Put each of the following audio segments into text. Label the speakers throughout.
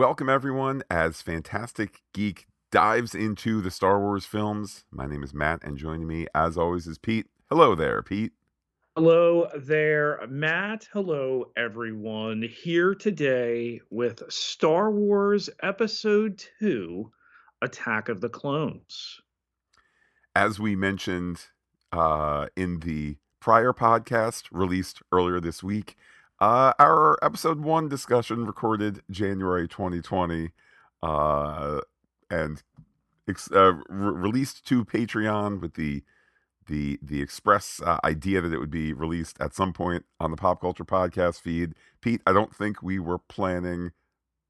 Speaker 1: Welcome, everyone, as Phantastic Geek dives into the Star Wars films. My name is Matt, and joining me, as always, is Pete. Hello there, Pete.
Speaker 2: Hello there, Matt. Hello, everyone. Here today with Star Wars Episode 2 Attack of the Clones.
Speaker 1: As we mentioned uh, in the prior podcast released earlier this week, uh, our episode one discussion recorded January 2020 uh, and ex- uh, re- released to Patreon with the the the express uh, idea that it would be released at some point on the Pop Culture Podcast feed. Pete, I don't think we were planning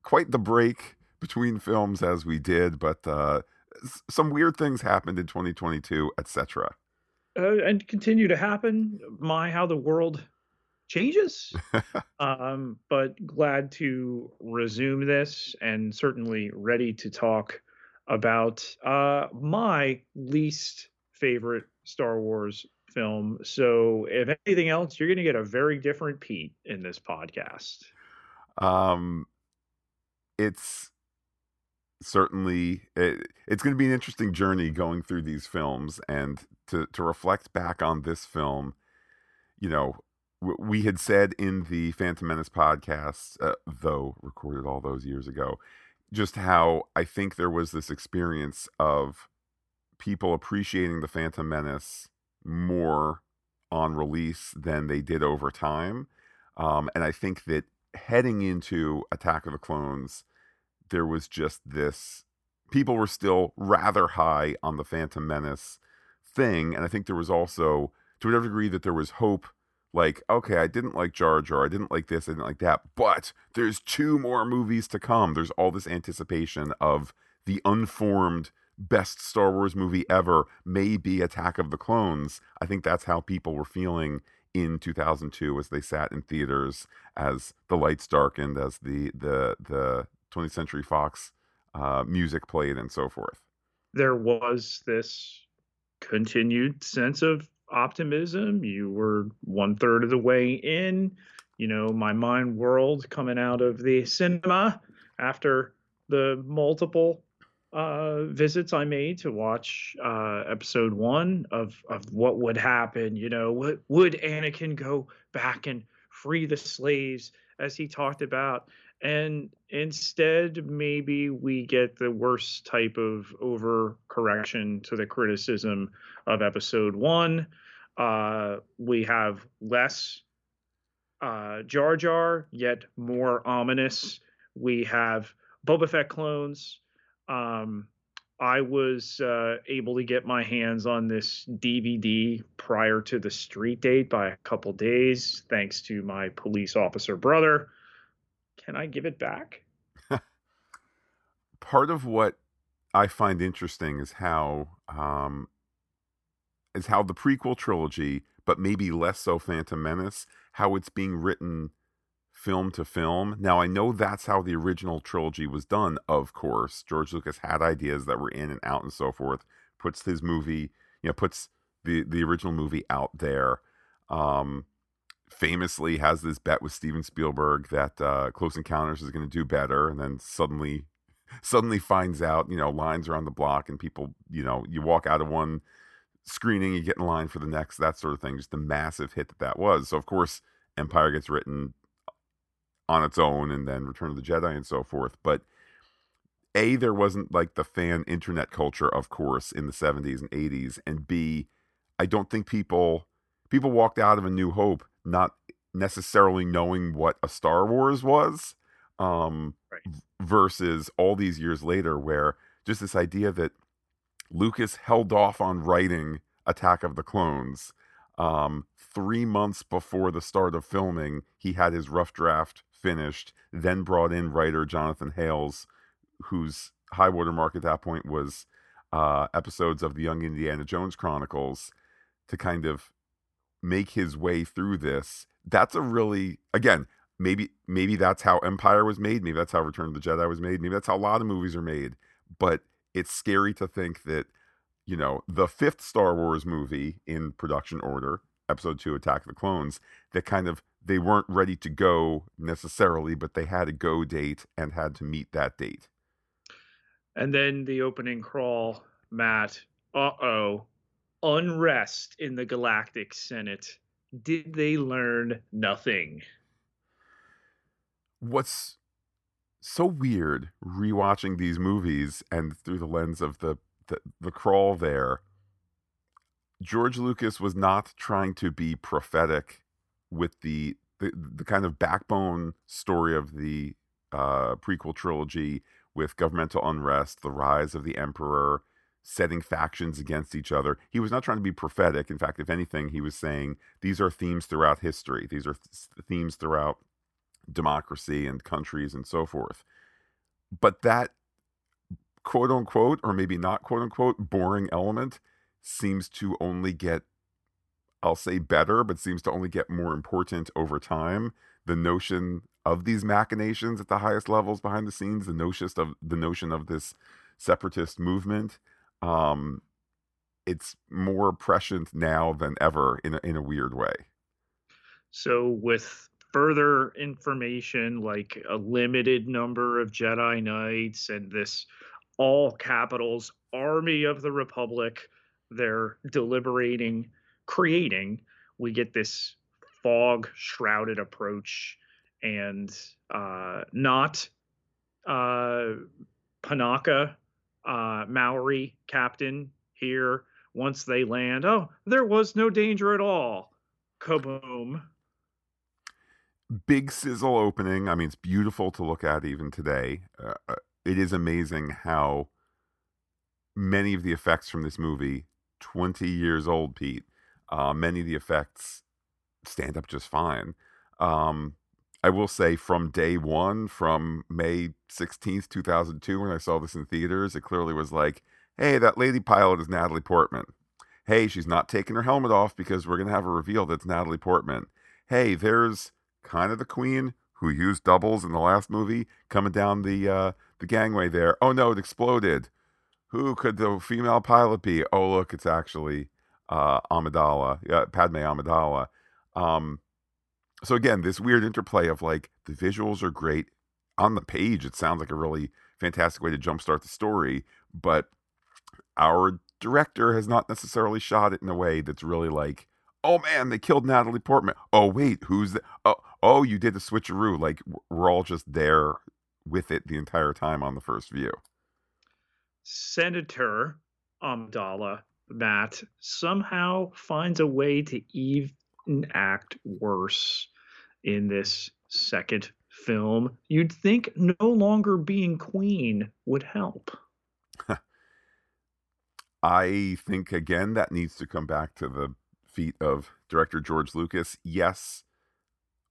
Speaker 1: quite the break between films as we did, but uh, s- some weird things happened in 2022, etc.
Speaker 2: Uh, and continue to happen. My, how the world changes. um, but glad to resume this and certainly ready to talk about uh, my least favorite Star Wars film. So, if anything else, you're going to get a very different Pete in this podcast.
Speaker 1: Um, it's certainly it, it's going to be an interesting journey going through these films and to to reflect back on this film. You know, we had said in the Phantom Menace podcast, uh, though recorded all those years ago, just how I think there was this experience of people appreciating the Phantom Menace more on release than they did over time. Um, and I think that heading into Attack of the Clones, there was just this people were still rather high on the Phantom Menace thing. And I think there was also, to whatever degree, that there was hope like, okay, I didn't like Jar Jar, I didn't like this, I didn't like that, but there's two more movies to come. There's all this anticipation of the unformed best Star Wars movie ever may be Attack of the Clones. I think that's how people were feeling in 2002 as they sat in theaters as the lights darkened, as the the the 20th Century Fox uh, music played, and so forth.
Speaker 2: There was this continued sense of optimism. You were one third of the way in. You know, my mind world coming out of the cinema after the multiple uh, visits I made to watch uh, episode one of of what would happen. You know, what would Anakin go back and free the slaves as he talked about? And instead, maybe we get the worst type of overcorrection to the criticism of episode one. Uh, we have less uh, Jar Jar, yet more ominous. We have Boba Fett clones. Um, I was uh, able to get my hands on this DVD prior to the street date by a couple days, thanks to my police officer brother. Can I give it back?
Speaker 1: Part of what I find interesting is how um, is how the prequel trilogy, but maybe less so Phantom Menace, how it's being written film to film. Now I know that's how the original trilogy was done, of course. George Lucas had ideas that were in and out and so forth, puts his movie, you know, puts the the original movie out there. Um famously has this bet with Steven Spielberg that uh Close Encounters is going to do better and then suddenly suddenly finds out, you know, lines are on the block and people, you know, you walk out of one screening, you get in line for the next, that sort of thing. Just the massive hit that that was. So, of course, Empire gets written on its own and then Return of the Jedi and so forth. But A, there wasn't like the fan internet culture, of course, in the 70s and 80s. And B, I don't think people people walked out of A New Hope not necessarily knowing what a Star Wars was. Um,
Speaker 2: Right.
Speaker 1: versus all these years later where just this idea that Lucas held off on writing Attack of the Clones. Um, three months before the start of filming, he had his rough draft finished, then brought in writer Jonathan Hales, whose high watermark at that point was uh, episodes of the Young Indiana Jones Chronicles, to kind of make his way through this. That's a really, again, maybe maybe that's how Empire was made. Maybe that's how Return of the Jedi was made. Maybe that's how a lot of movies are made. But it's scary to think that you know the fifth Star Wars movie in production order, episode two, Attack of the Clones, that kind of they weren't ready to go necessarily, but they had a go date and had to meet that date.
Speaker 2: And then the opening crawl, Matt. Uh oh. Unrest in the Galactic Senate. Did they learn nothing?
Speaker 1: What's so weird rewatching these movies and through the lens of the, the, the crawl there. George Lucas was not trying to be prophetic with the the, the kind of backbone story of the uh, prequel trilogy with governmental unrest, the rise of the emperor, setting factions against each other. He was not trying to be prophetic. In fact, if anything, he was saying these are themes throughout history. These are th- themes throughout democracy and countries and so forth. But that quote unquote, or maybe not quote unquote, boring element seems to only get, I'll say better, but seems to only get more important over time. The notion of these machinations at the highest levels behind the scenes, the notion of the notion of this separatist movement, um, it's more prescient now than ever in a, in a weird way.
Speaker 2: So with further information like a limited number of Jedi Knights and this all capitals army of the Republic they're deliberating, creating, we get this fog shrouded approach and uh, not uh, Panaka, uh, Maori captain here. Once they land, oh, there was no danger at all. Kaboom
Speaker 1: big sizzle opening. I mean, it's beautiful to look at even today. Uh, uh, it is amazing how many of the effects from this movie, 20 years old, Pete, uh, many of the effects stand up just fine. Um, I will say from day one, from May 16th, 2002, when I saw this in theaters, it clearly was like, hey, that lady pilot is Natalie Portman. Hey, she's not taking her helmet off because we're going to have a reveal that's Natalie Portman. Hey, there's kind of the queen who used doubles in the last movie coming down the uh, the gangway there. Oh no, it exploded. Who could the female pilot be? Oh look, it's actually uh, Amidala, yeah, Padme Amidala. Um, so again, this weird interplay of like the visuals are great on the page. It sounds like a really fantastic way to jumpstart the story, but our director has not necessarily shot it in a way that's really like, oh man, they killed Natalie Portman. Oh wait, who's the? Oh, oh, you did the switcheroo. Like we're all just there with it the entire time on the first view.
Speaker 2: Senator Amidala Matt somehow finds a way to even act worse in this second film. You'd think no longer being queen would help.
Speaker 1: I think again that needs to come back to the feet of director George Lucas. Yes,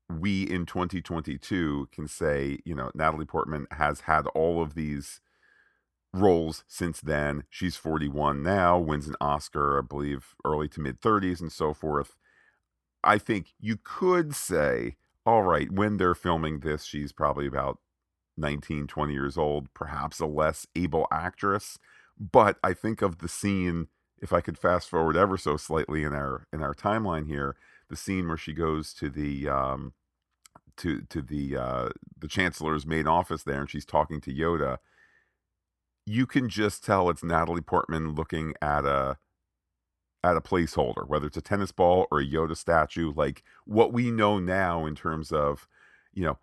Speaker 1: we in 2022 can say, you know, Natalie Portman has had all of these roles since then. She's 41 now, wins an Oscar, I believe, early to mid 30s and so forth. I think you could say, all right, when they're filming this, she's probably about 19, 20 years old, perhaps a less able actress. But I think of the scene, if I could fast forward ever so slightly in our in our timeline here, the scene where she goes to the um, to to the uh, the chancellor's main office there, and she's talking to Yoda. You can just tell it's Natalie Portman looking at a at a placeholder, whether it's a tennis ball or a Yoda statue. Like what we know now in terms of, you know,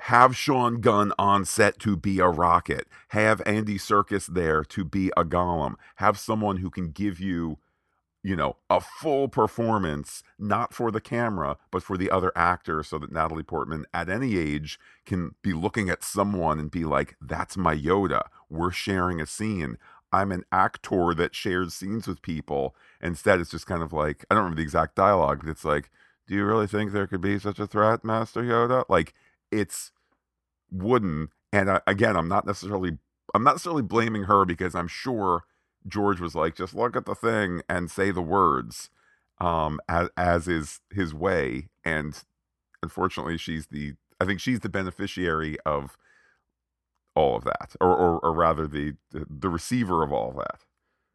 Speaker 1: have Sean Gunn on set to be a rocket, have Andy Serkis there to be a Gollum, have someone who can give you you know, a full performance, not for the camera, but for the other actor, so that Natalie Portman at any age can be looking at someone and be like, that's my Yoda. We're sharing a scene. I'm an actor that shares scenes with people. Instead, it's just kind of like, I don't remember the exact dialogue, but it's like, do you really think there could be such a threat, Master Yoda? Like, it's wooden. And I, again, I'm not necessarily, I'm not necessarily blaming her because I'm sure George was like, just look at the thing and say the words, um, as, as is his way. And unfortunately, she's the, I think she's the beneficiary of all of that, or, or, or rather the, the, receiver of all of that.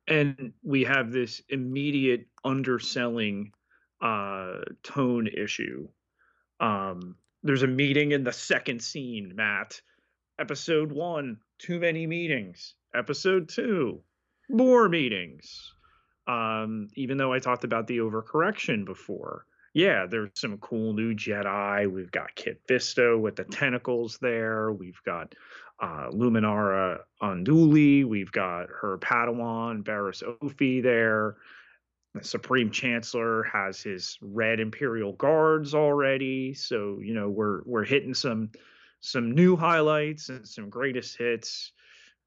Speaker 2: And we have this immediate underselling uh, tone issue. Um, there's a meeting in the second scene, Matt. Episode one, too many meetings. Episode two, more meetings. Um, even though I talked about the overcorrection before, yeah, there's some cool new Jedi. We've got Kit Fisto with the tentacles there. We've got uh, Luminara Unduli. We've got her Padawan, Barriss Offee there. The Supreme Chancellor has his red Imperial Guards already. So, you know, we're we're hitting some some new highlights and some greatest hits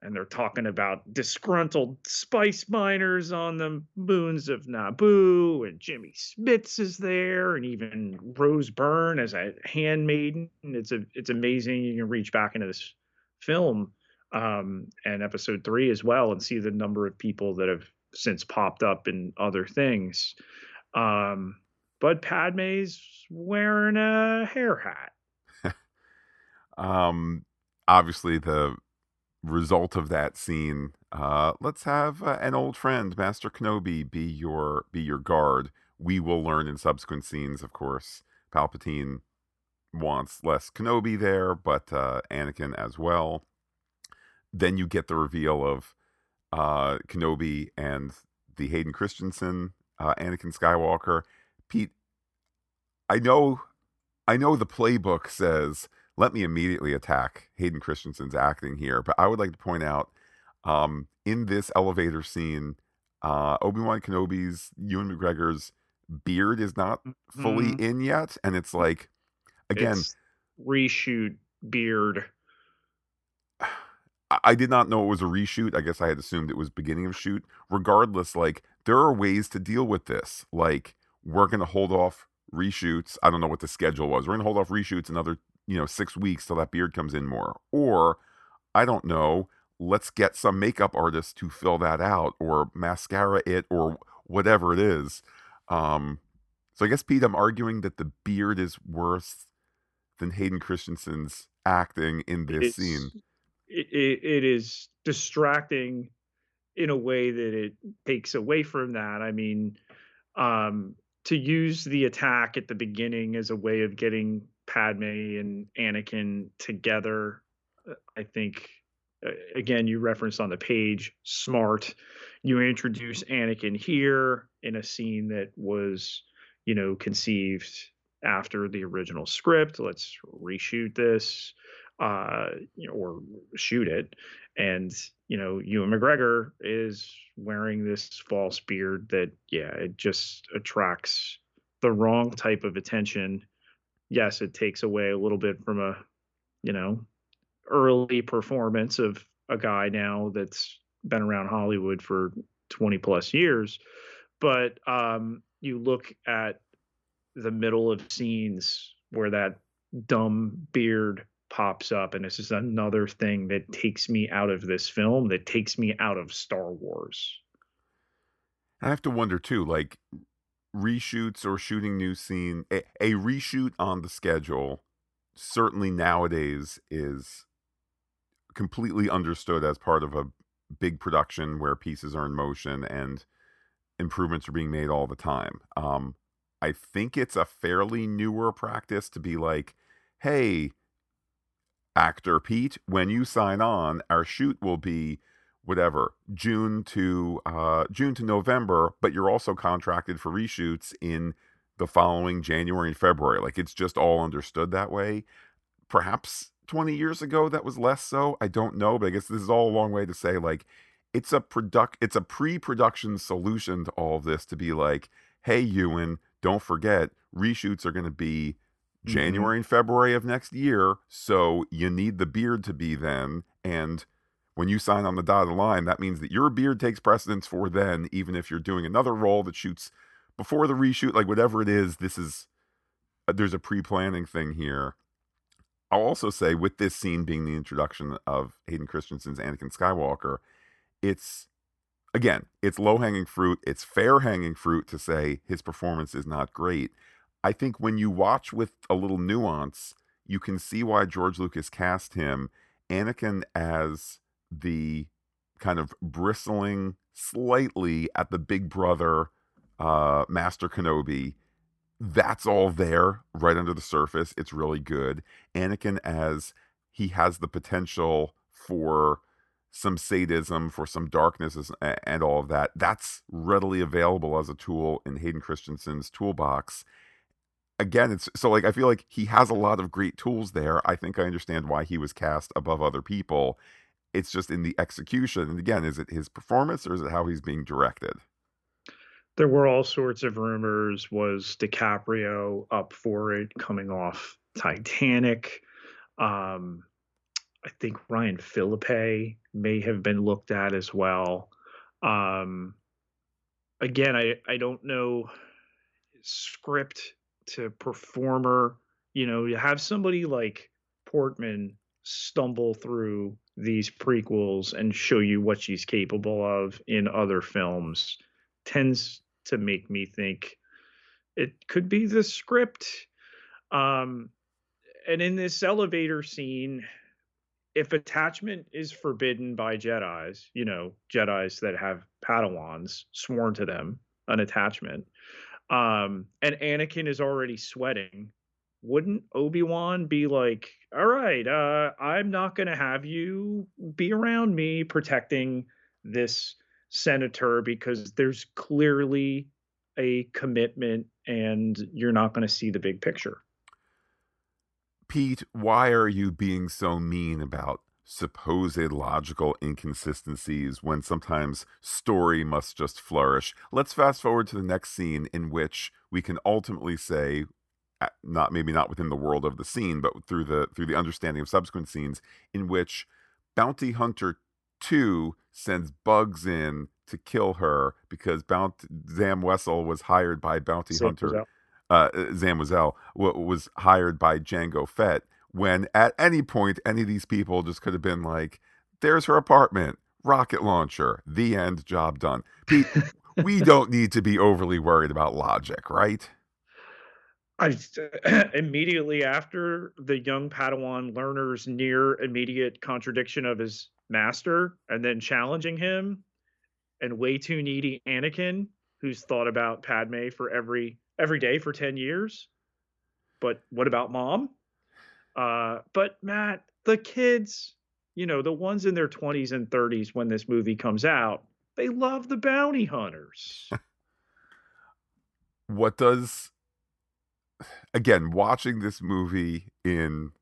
Speaker 2: and they're talking about disgruntled spice miners on the moons of Naboo, and Jimmy Smits is there, and even Rose Byrne as a handmaiden. It's a it's amazing. You can reach back into this film um, and episode three as well, and see the number of people that have since popped up in other things. Um, but Padme's wearing a hair hat.
Speaker 1: um, obviously the result of that scene, uh, let's have uh, an old friend, Master Kenobi, be your be your guard. We will learn in subsequent scenes, of course. Palpatine wants less Kenobi there, but uh, Anakin as well. Then you get the reveal of uh, Kenobi and the Hayden Christensen, uh, Anakin Skywalker. Pete, I know, I know the playbook says let me immediately attack Hayden Christensen's acting here. But I would like to point out um, in this elevator scene, uh, Obi Wan Kenobi's Ewan McGregor's beard is not fully mm-hmm. in yet, and it's like again it's
Speaker 2: reshoot beard.
Speaker 1: I did not know it was a reshoot. I guess I had assumed it was beginning of shoot. Regardless, like there are ways to deal with this. Like we're gonna hold off reshoots. I don't know what the schedule was. We're gonna hold off reshoots another you know, six weeks till that beard comes in more. Or, I don't know, let's get some makeup artist to fill that out or mascara it or whatever it is. Um, so I guess, Pete, I'm arguing that the beard is worse than Hayden Christensen's acting in this it's, scene.
Speaker 2: It, it, it is distracting in a way that it takes away from that. I mean, um, to use the attack at the beginning as a way of getting Padme and Anakin together. Uh, I think uh, again you referenced on the page smart. You introduce Anakin here in a scene that was, you know, conceived after the original script. Let's reshoot this, uh, or shoot it. And you know, Ewan McGregor is wearing this false beard that, yeah, it just attracts the wrong type of attention yes, it takes away a little bit from a, you know, early performance of a guy now that's been around Hollywood for 20 plus years. But um, you look at the middle of scenes where that dumb beard pops up, and this is another thing that takes me out of this film, that takes me out of Star Wars.
Speaker 1: I have to wonder too, like reshoots or shooting new scene a, a, reshoot on the schedule certainly nowadays is completely understood as part of a big production where pieces are in motion and improvements are being made all the time. Um, i think it's a fairly newer practice to be like hey actor pete when you sign on our shoot will be whatever June to uh, June to November, but you're also contracted for reshoots in the following January and February. Like it's just all understood that way. Perhaps 20 years ago that was less so. I don't know, but I guess this is all a long way to say like it's a product it's a pre-production solution to all of this to be like, hey Ewan, don't forget reshoots are going to be mm-hmm. January mm-hmm. and February of next year, so you need the beard to be then and when you sign on the dotted line, that means that your beard takes precedence for then, even if you're doing another role that shoots before the reshoot, like whatever it is, this is uh, there's a pre-planning thing here. I'll also say with this scene being the introduction of Hayden Christensen's Anakin Skywalker, it's again, it's low-hanging fruit, it's fair-hanging fruit to say his performance is not great. I think when you watch with a little nuance, you can see why George Lucas cast him Anakin as the kind of bristling slightly at the big brother uh, Master Kenobi that's all there right under the surface. It's really good. Anakin as he has the potential for some sadism, for some darkness, and all of that. That's readily available as a tool in Hayden Christensen's toolbox. Again, it's so like I feel like he has a lot of great tools there. I think I understand why he was cast above other people. It's just in the execution. And again, is it his performance or is it how he's being directed?
Speaker 2: There were all sorts of rumors. Was DiCaprio up for it coming off Titanic? Um, I think Ryan Phillippe may have been looked at as well. Um, again, I, I don't know script to performer. You know, you have somebody like Portman stumble through these prequels and show you what she's capable of in other films tends to make me think it could be the script. Um, and in this elevator scene, if attachment is forbidden by Jedi's, you know, Jedi's that have Padawans sworn to them an attachment, um, and Anakin is already sweating, wouldn't Obi-Wan be like, "All right, uh, I'm not going to have you be around me protecting this senator because there's clearly a commitment and you're not going to see the big picture."
Speaker 1: Pete, why are you being so mean about supposed logical inconsistencies when sometimes story must just flourish? Let's fast forward to the next scene in which we can ultimately say not maybe not within the world of the scene but through the through the understanding of subsequent scenes in which bounty hunter 2 sends bugs in to kill her because Bount Zam Wesell was hired by bounty hunter uh, Zam Wesell was hired by Jango Fett when at any point any of these people just could have been like, there's her apartment, rocket launcher, the end, job done. Pete, we don't need to be overly worried about logic, right?
Speaker 2: I immediately after the young Padawan learner's near immediate contradiction of his master and then challenging him and way too needy Anakin, who's thought about Padme for every every day for 10 years. But what about mom? Uh, but Matt, the kids, you know, the ones in their 20s and 30s when this movie comes out, they love the bounty hunters.
Speaker 1: what does again, watching this movie in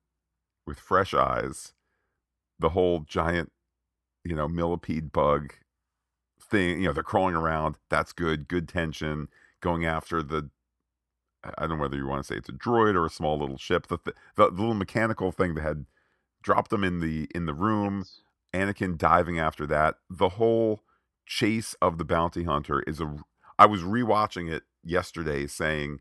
Speaker 1: with fresh eyes, the whole giant, you know, millipede bug thing, you know, they're crawling around, that's good, good tension, going after the I don't know whether you want to say it's a droid or a small little ship. The, the, the little mechanical thing that had dropped them in the in the room. Anakin diving after that. The whole chase of the bounty hunter is a. I was rewatching it yesterday, saying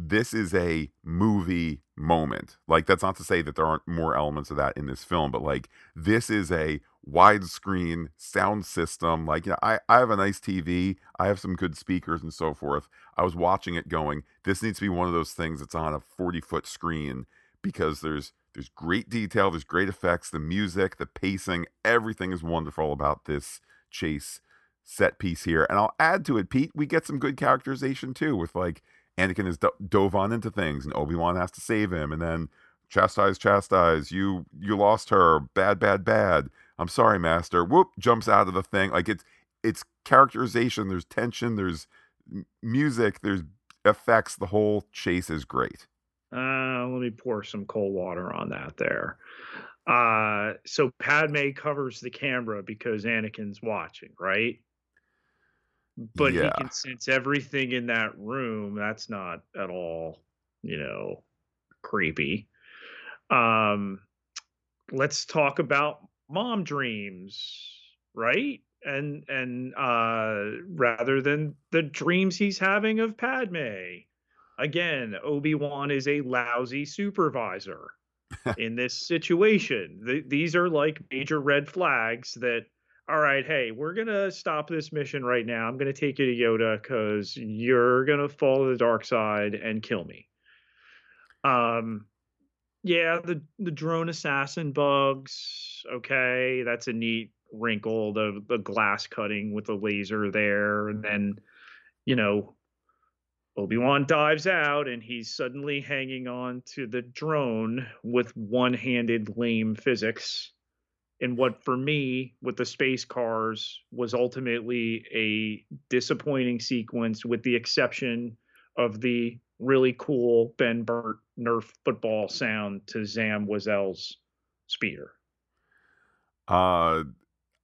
Speaker 1: this is a movie moment. Like that's not to say that there aren't more elements of that in this film, but like this is a widescreen sound system. Like, you know, I, I have a nice TV, I have some good speakers and so forth. I was watching it going, this needs to be one of those things that's on a 40 foot screen because there's there's great detail, there's great effects, the music, the pacing, everything is wonderful about this chase set piece here. And I'll add to it, Pete, we get some good characterization too with like Anakin has do- dove on into things and Obi-Wan has to save him and then chastise chastise you you lost her bad bad bad I'm sorry, master. Whoop, jumps out of the thing. Like it's it's characterization. There's tension. There's music. There's effects. The whole chase is great.
Speaker 2: Uh, let me pour some cold water on that there. Uh, so Padme covers the camera because Anakin's watching, right? But yeah. he can sense everything in that room. That's not at all, you know, creepy. Um, let's talk about mom dreams, right? And and uh rather than the dreams he's having of Padme. Again, Obi-Wan is a lousy supervisor in this situation. The, these are like major red flags that all right, hey, we're gonna stop this mission right now. I'm gonna take you to Yoda because you're gonna fall to the dark side and kill me. Um, yeah, the the drone assassin bugs. Okay, that's a neat wrinkle. The the glass cutting with the laser there, and then you know Obi-Wan dives out and he's suddenly hanging on to the drone with one-handed lame physics. And what for me with the space cars was ultimately a disappointing sequence with the exception of the really cool Ben Burtt Nerf football sound to Zam Wesell's speeder.
Speaker 1: Uh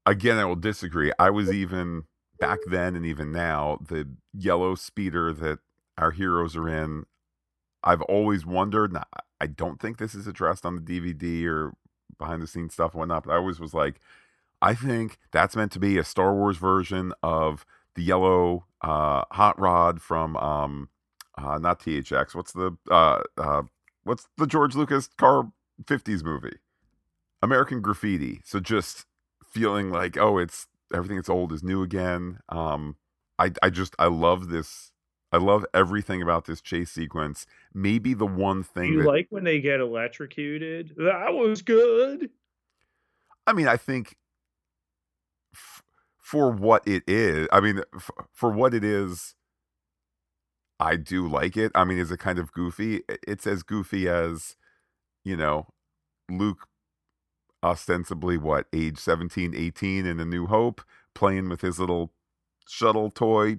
Speaker 1: again I will disagree. I was even back then and even now the yellow speeder that our heroes are in. I've always wondered. Now, I don't think this is addressed on the DVD or behind the scenes stuff and whatnot, but I always was like, I think that's meant to be a Star Wars version of the yellow uh, hot rod from um, uh, not THX. What's the uh, uh, what's the George Lucas car 50s movie? American Graffiti. So just feeling like, oh, it's everything that's old is new again. Um, I I just I love this I love everything about this chase sequence. Maybe the one thing
Speaker 2: You
Speaker 1: that
Speaker 2: like when they get electrocuted? That was good.
Speaker 1: I mean, I think f- for what it is, I mean, f- for what it is, I do like it. I mean, is it kind of goofy? It's as goofy as, you know, Luke ostensibly what, age 17, 18 in A New Hope, playing with his little shuttle toy,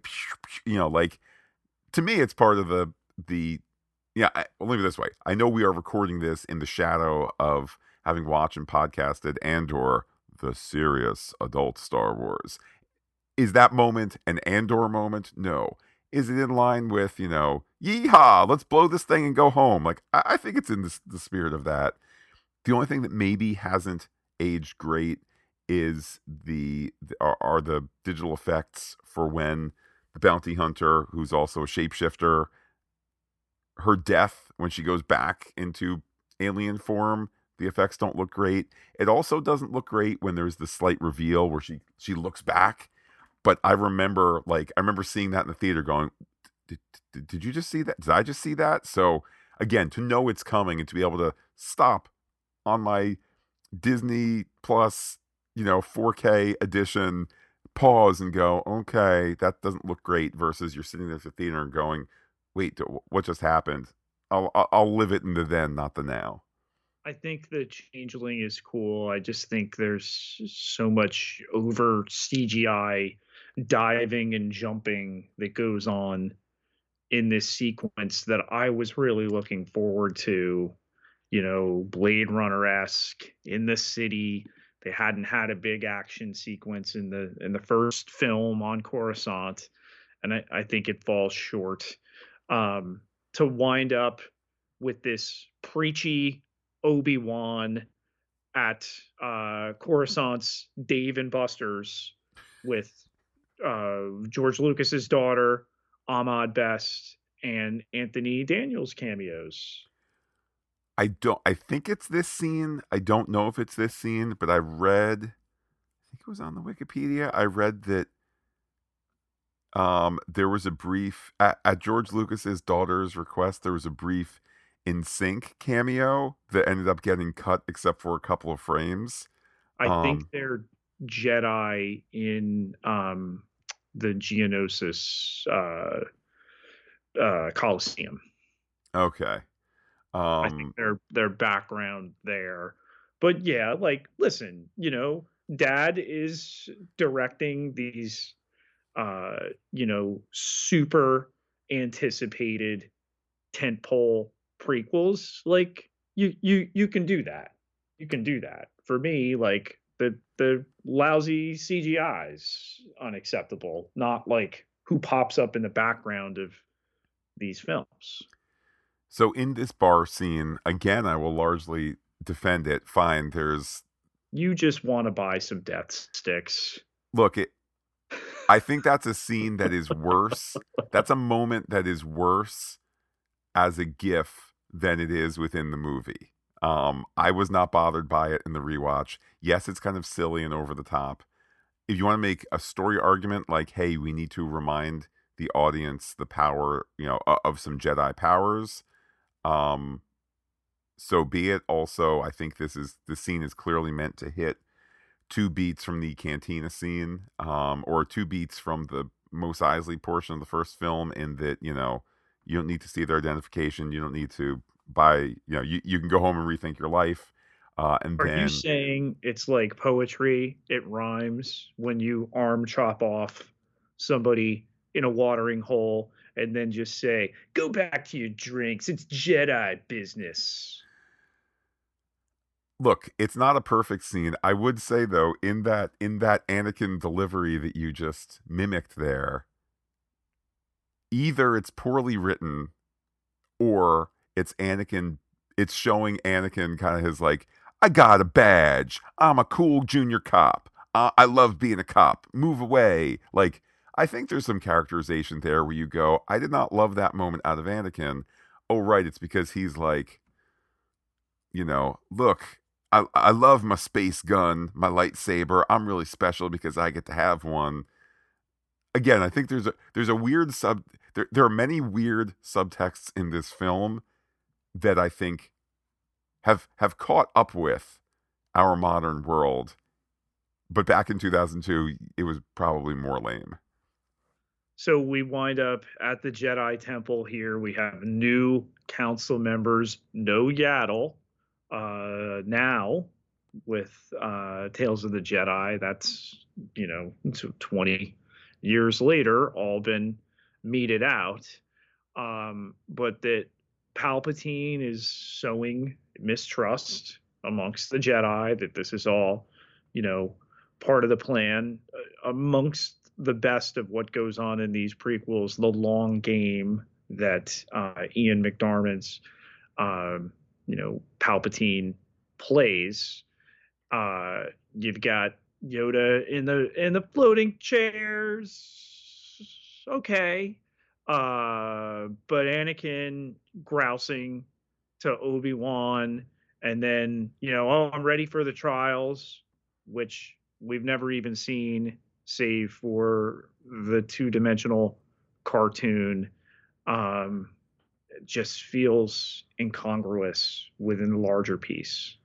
Speaker 1: you know, like to me it's part of the the yeah, I, well, leave it this way. I know we are recording this in the shadow of having watched and podcasted Andor, the serious adult Star Wars. Is that moment an Andor moment? No. Is it in line with, you know, yeehaw, let's blow this thing and go home? Like, I, I think it's in the, the spirit of that. The only thing that maybe hasn't aged great is the, are, are the digital effects for when bounty hunter, who's also a shapeshifter, her death when she goes back into alien form the effects don't look great. It also doesn't look great when there's the slight reveal where she she looks back but i remember like i remember seeing that in the theater going did you just see that? Did i just see that? So again to know it's coming and to be able to stop on my disney plus you know 4k edition pause and go okay that doesn't look great versus you're sitting there at the theater and going wait, what just happened? I'll I'll live it in the then, not the now.
Speaker 2: I think the changeling is cool. I just think there's so much over CGI diving and jumping that goes on in this sequence that I was really looking forward to. You know, Blade Runner esque in the city. They hadn't had a big action sequence in the in the first film on Coruscant, and I, I think it falls short um, to wind up with this preachy Obi Wan at uh, Coruscant's Dave and Buster's with uh, George Lucas's daughter, Ahmed Best, and Anthony Daniels cameos.
Speaker 1: I don't. I think it's this scene. I don't know if it's this scene, but I read. I think it was on the Wikipedia. I read that um, there was a brief at, at, George Lucas's daughter's request. There was a brief NSYNC cameo that ended up getting cut, except for a couple of frames.
Speaker 2: I um, think they're Jedi in um, the Geonosis uh, uh, Coliseum.
Speaker 1: Okay. Um,
Speaker 2: I think um their their background there, but yeah, like listen, you know, Dad is directing these uh, you know, super anticipated tentpole prequels, like you you you can do that. You can do that. For me, like the the lousy CGI is unacceptable. Not like who pops up in the background of these films.
Speaker 1: So in this bar scene, again, I will largely defend it. Fine, there's
Speaker 2: you just want to buy some death sticks.
Speaker 1: Look, it, I think that's a scene that is worse. That's a moment that is worse as a GIF than it is within the movie. Um, I was not bothered by it in the rewatch. Yes, it's kind of silly and over the top. If you want to make a story argument like, hey, we need to remind the audience the power, you know, of some Jedi powers, um, so be it. Also, I think this is the scene is clearly meant to hit two beats from the cantina scene, um, or two beats from the Mos Eisley portion of the first film, in that you know You don't need to see their identification. You don't need to buy. You know, you, you can go home and rethink your life. Uh, and
Speaker 2: Are
Speaker 1: then
Speaker 2: you saying it's like poetry? It rhymes when you arm chop off somebody in a watering hole and then just say, "Go back to your drinks. It's Jedi business."
Speaker 1: look, it's not a perfect scene. I would say though, in that in that Anakin delivery that you just mimicked there, either it's poorly written or it's Anakin it's showing Anakin kind of his like I got a badge. I'm a cool junior cop. I love being a cop. Move away. Like I think there's some characterization there where you go, I did not love that moment out of Anakin. Oh right, it's because he's like you know, look, I, I love my space gun, my lightsaber. I'm really special because I get to have one. Again, I think there's a there's a weird sub there there are many weird subtexts in this film that I think have have caught up with our modern world. But back in 2002, it was probably more lame.
Speaker 2: So we wind up at the Jedi Temple here. We have new council members, no Yaddle. Uh, now with uh, Tales of the Jedi, that's you know 20 years later, all been meted out. Um, but that Palpatine is sowing mistrust amongst the Jedi that this is all, you know, part of the plan uh, amongst the best of what goes on in these prequels, the long game that uh, Ian McDiarmid's, um, you know, Palpatine plays. Uh, you've got Yoda in the in the floating chairs. Okay. Uh, but Anakin grousing to Obi Wan, and then you know, oh, I'm ready for the trials, which we've never even seen, save for the two dimensional cartoon. Um, just feels incongruous within the larger piece.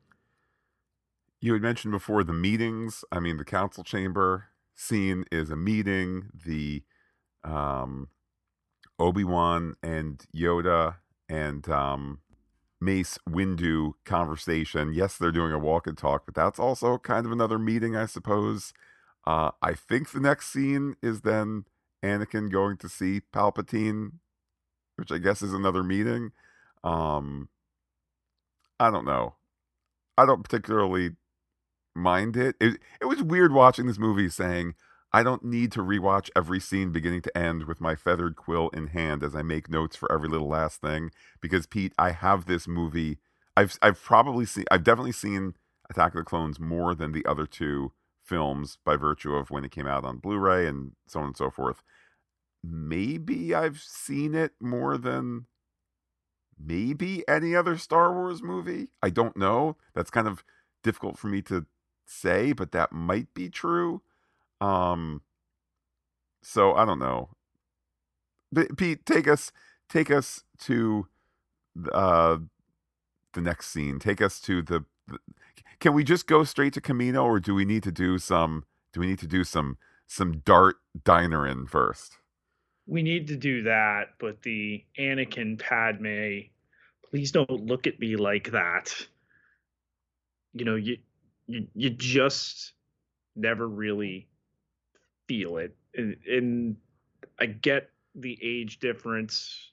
Speaker 1: You had mentioned before the meetings. I mean, the council chamber scene is a meeting. The um, Obi Wan and Yoda and um, Mace Windu conversation. Yes, they're doing a walk and talk, but that's also kind of another meeting, I suppose. Uh, I think the next scene is then Anakin going to see Palpatine, which I guess is another meeting. Um, I don't know. I don't particularly mind it. It it was weird watching this movie saying I don't need to rewatch every scene beginning to end with my feathered quill in hand as I make notes for every little last thing because Pete, I have this movie. I've I've probably seen I've definitely seen Attack of the Clones more than the other two films by virtue of when it came out on Blu-ray and so on and so forth. Maybe I've seen it more than maybe any other Star Wars movie. I don't know. That's kind of difficult for me to say, but that might be true. Um so I don't know. But Pete, take us take us to uh the next scene. Take us to the, the Can we just go straight to Kamino or do we need to do some do we need to do some some dart diner in first?
Speaker 2: We need to do that, but the Anakin Padme, please don't look at me like that. You know, you you you just never really feel it and, and i get the age difference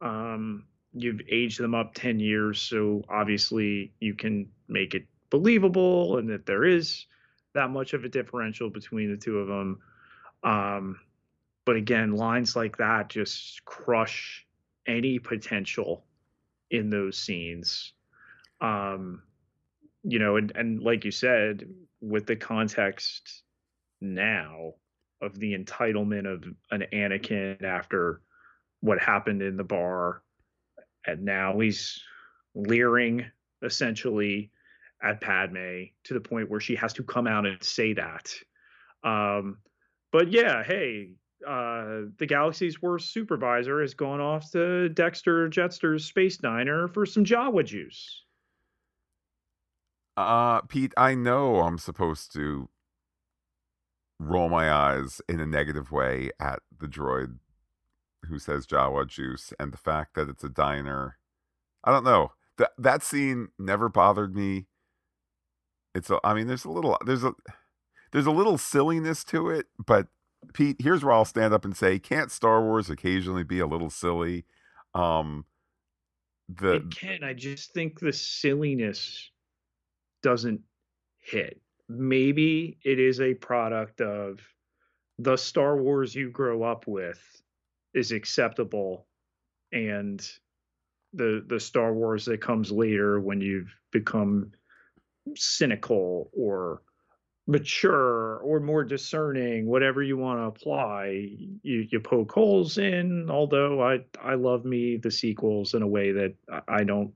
Speaker 2: um you've aged them up 10 years so obviously you can make it believable and that there is that much of a differential between the two of them um but again lines like that just crush any potential in those scenes um you know and and like you said with the context now of the entitlement of an Anakin after what happened in the bar. And now he's leering essentially at Padme to the point where she has to come out and say that. Um, but yeah, hey, uh, the galaxy's worst supervisor has gone off to Dexter Jetster's space diner for some Jawa juice.
Speaker 1: Uh, Pete, I know I'm supposed to roll my eyes in a negative way at the droid who says Jawa juice and the fact that it's a diner. I don't know. That that scene never bothered me. It's a I mean there's a little there's a there's a little silliness to it, but Pete, here's where I'll stand up and say, can't Star Wars occasionally be a little silly? Um
Speaker 2: the It can. I just think the silliness doesn't hit. Maybe it is a product of the Star Wars you grow up with is acceptable and the the Star Wars that comes later when you've become cynical or mature or more discerning, whatever you want to apply, you, you poke holes in. Although I I love me the sequels in a way that I don't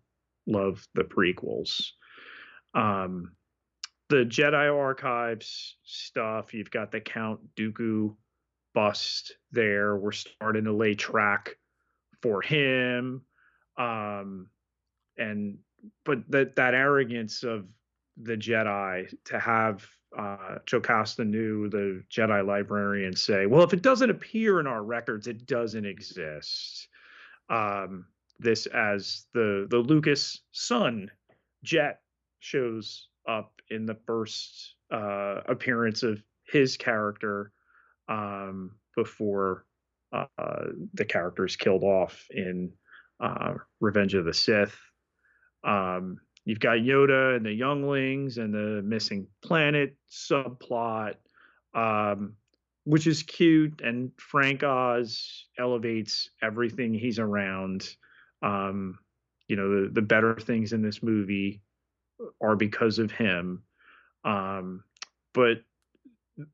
Speaker 2: love the prequels. Um, the Jedi Archives stuff, you've got the Count Dooku bust there. We're starting to lay track for him. Um, and but that that arrogance of the Jedi to have uh, Jocasta Nu, the Jedi librarian, say, "Well, if it doesn't appear in our records, it doesn't exist." Um, this as the the Lucas son Jett shows up in the first uh, appearance of his character um, before uh, the character is killed off in uh, Revenge of the Sith. Um, you've got Yoda and the younglings and the missing planet subplot, um, which is cute. And Frank Oz elevates everything he's around. Um, you know, the, the better things in this movie are because of him. Um, but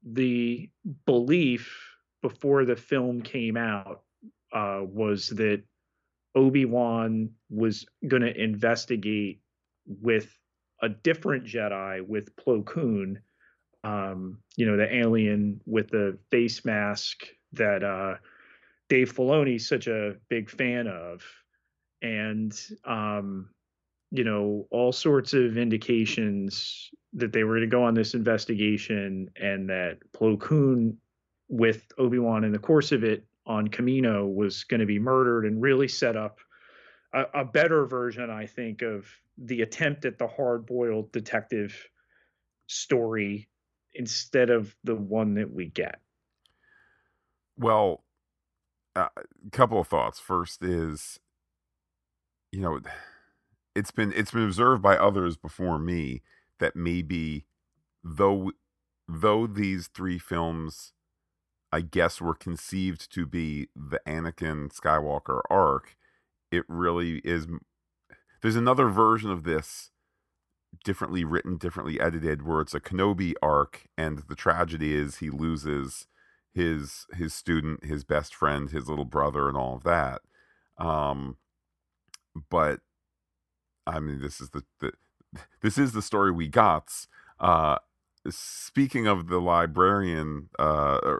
Speaker 2: the belief before the film came out uh, was that Obi Wan was going to investigate with a different Jedi, with Plo Koon, um, you know, the alien with the face mask that uh, Dave Filoni's such a big fan of, and um, you know, all sorts of indications that they were going to go on this investigation and that Plo Koon with Obi-Wan in the course of it on Kamino was going to be murdered and really set up a, a, better version, I think, of the attempt at the hard-boiled detective story instead of the one that we get.
Speaker 1: Well, a uh, couple of thoughts. First is, you know, it's been it's been observed by others before me that maybe though though these three films I guess were conceived to be the Anakin Skywalker arc, it really is there's another version of this differently written, differently edited where it's a Kenobi arc and the tragedy is he loses his his student, his best friend, his little brother and all of that. Um but I mean this is the, the this is the story we got. Uh, speaking of the librarian uh,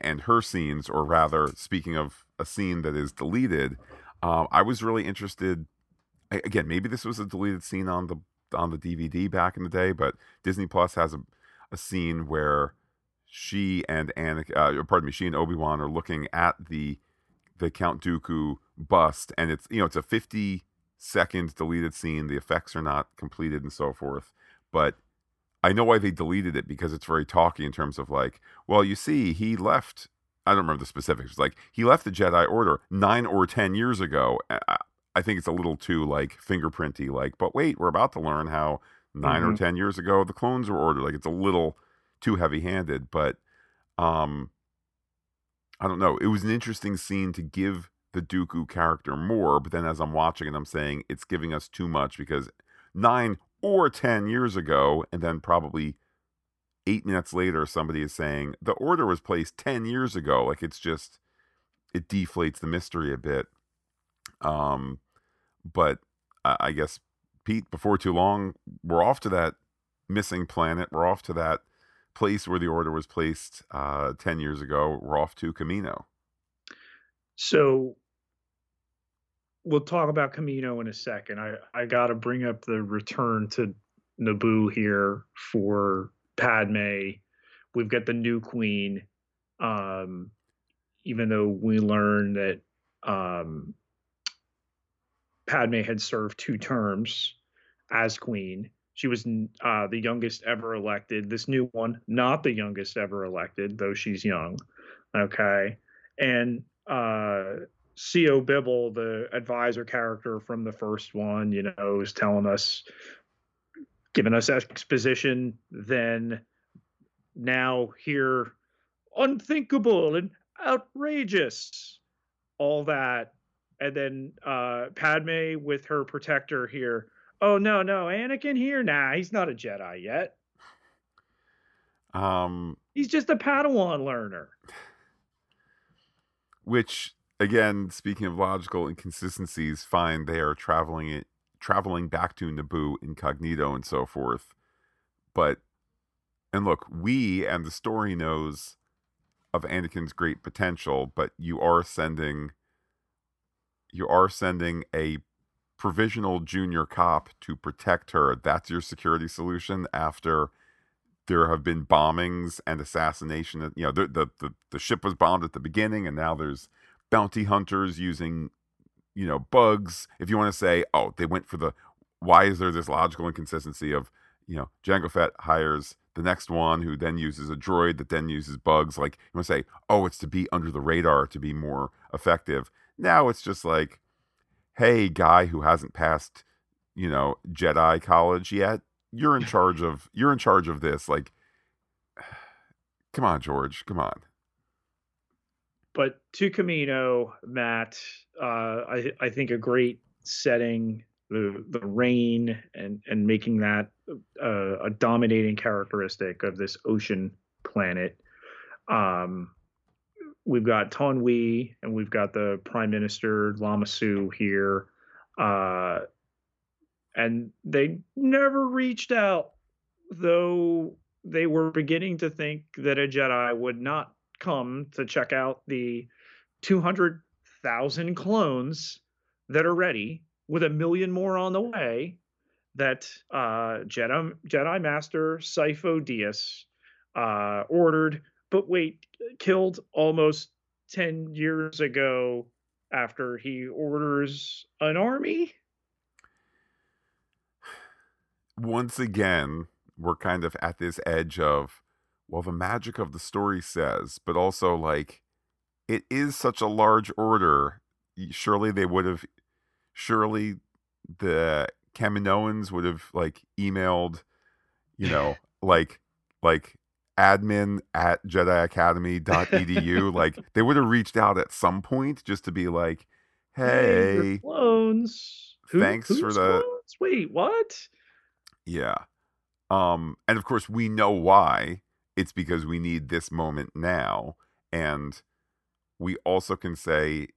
Speaker 1: and her scenes, or rather, speaking of a scene that is deleted, um, I was really interested. Again, maybe this was a deleted scene on the on the DVD back in the day, but Disney Plus has a, a scene where she and Anakin, uh, pardon me, she and Obi Wan are looking at the the Count Dooku bust, and it's you know it's a fifty second deleted scene. The effects are not completed and so forth. But I know why they deleted it because it's very talky in terms of like, well, you see, he left. I don't remember the specifics. like he left the Jedi Order nine or ten years ago. I think it's a little too like fingerprinty. Like, but wait, we're about to learn how 9 mm-hmm. or ten years ago the clones were ordered. Like, it's a little too heavy-handed. But um, I don't know. It was an interesting scene to give the Dooku character more, but then as I'm watching it, I'm saying it's giving us too much because nine or 10 years ago, and then probably eight minutes later, somebody is saying the order was placed 10 years ago. Like it's just, it deflates the mystery a bit. Um, but I guess, Pete, before too long, we're off to that missing planet. We're off to that place where the order was placed uh, 10 years ago. We're off to Kamino.
Speaker 2: So we'll talk about Kamino in a second. I I got to bring up the return to Naboo here for Padme. We've got the new queen. Um, even though we learn that um, Padme had served two terms as queen. She was uh, the youngest ever elected. This new one, not the youngest ever elected, though she's young. Okay. And uh, Sio Bibble, the advisor character from the first one, you know, is telling us, giving us exposition. Then now here, unthinkable and outrageous, all that. And then uh, Padme with her protector here. Oh no, no, Anakin here? Nah, he's not a Jedi yet.
Speaker 1: Um,
Speaker 2: he's just a Padawan learner.
Speaker 1: Which again, speaking of logical inconsistencies, fine, they are traveling it traveling back to Naboo incognito and so forth. But and look, we and the story knows of Anakin's great potential, but you are sending you are sending a provisional junior cop to protect her. That's your security solution after there have been bombings and assassination. You know, the, the, the, the ship was bombed at the beginning, and now there's bounty hunters using, you know, bugs. If you want to say, oh, they went for the, why is there this logical inconsistency of, you know, Jango Fett hires the next one who then uses a droid that then uses bugs. Like you want to say, oh, it's to be under the radar to be more effective. Now it's just like, hey, guy who hasn't passed, you know, Jedi college yet, you're in charge of you're in charge of this. Like, come on, George, come on
Speaker 2: but to Kamino, Matt, uh, I I think a great setting, the the rain and and making that uh, a dominating characteristic of this ocean planet. Um, we've got Taun We and we've got the Prime Minister Lama Su here, uh, and they never reached out, though they were beginning to think that a Jedi would not come to check out the 200,000 clones that are ready with a million more on the way that uh, Jedi, Jedi Master Sifo Dyas uh, ordered, but wait, killed almost 10 years ago after he orders an army?
Speaker 1: Once again, we're kind of at this edge of well, the magic of the story says, but also like it is such a large order. Surely they would have, surely the Kaminoans would have like emailed, you know, like like admin at jediacademy.edu like they would have reached out at some point just to be like hey,
Speaker 2: hey. clones.
Speaker 1: Thanks Who, for the
Speaker 2: clones? wait what?
Speaker 1: Yeah. Um and of course we know why. It's because we need this moment now. And we also can say,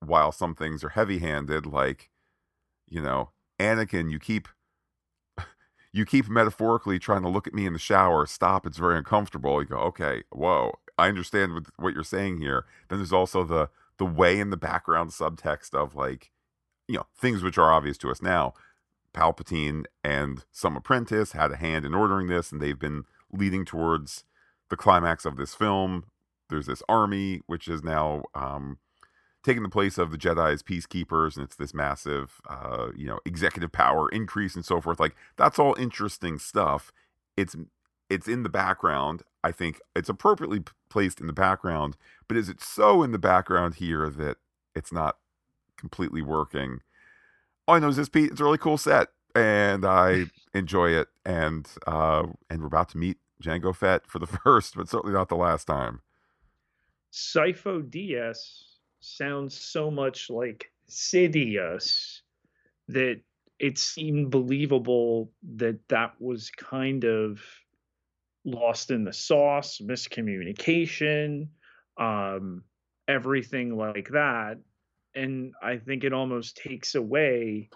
Speaker 1: while some things are heavy handed, like, you know, Anakin, you keep you keep metaphorically trying to look at me in the shower. Stop, it's very uncomfortable. You go, okay, whoa, I understand what, you're saying here. Then there's also the the way in the background subtext of like, you know, things which are obvious to us now. Palpatine and some apprentice had a hand in ordering this, and they've been leading towards the climax of this film. There's this army which is now um, taking the place of the Jedi's peacekeepers, and it's this massive, uh, you know, executive power increase and so forth. Like that's all interesting stuff. It's it's in the background. I think it's appropriately placed in the background, but is it so in the background here that it's not completely working? All I know is this Pete. It's a really cool set, and I enjoy it. And uh, and we're about to meet Jango Fett for the first, but certainly not the last time.
Speaker 2: Sifo Dyas sounds so much like Sidious that it seemed believable that that was kind of lost in the sauce, miscommunication, um, everything like that. And I think it almost takes away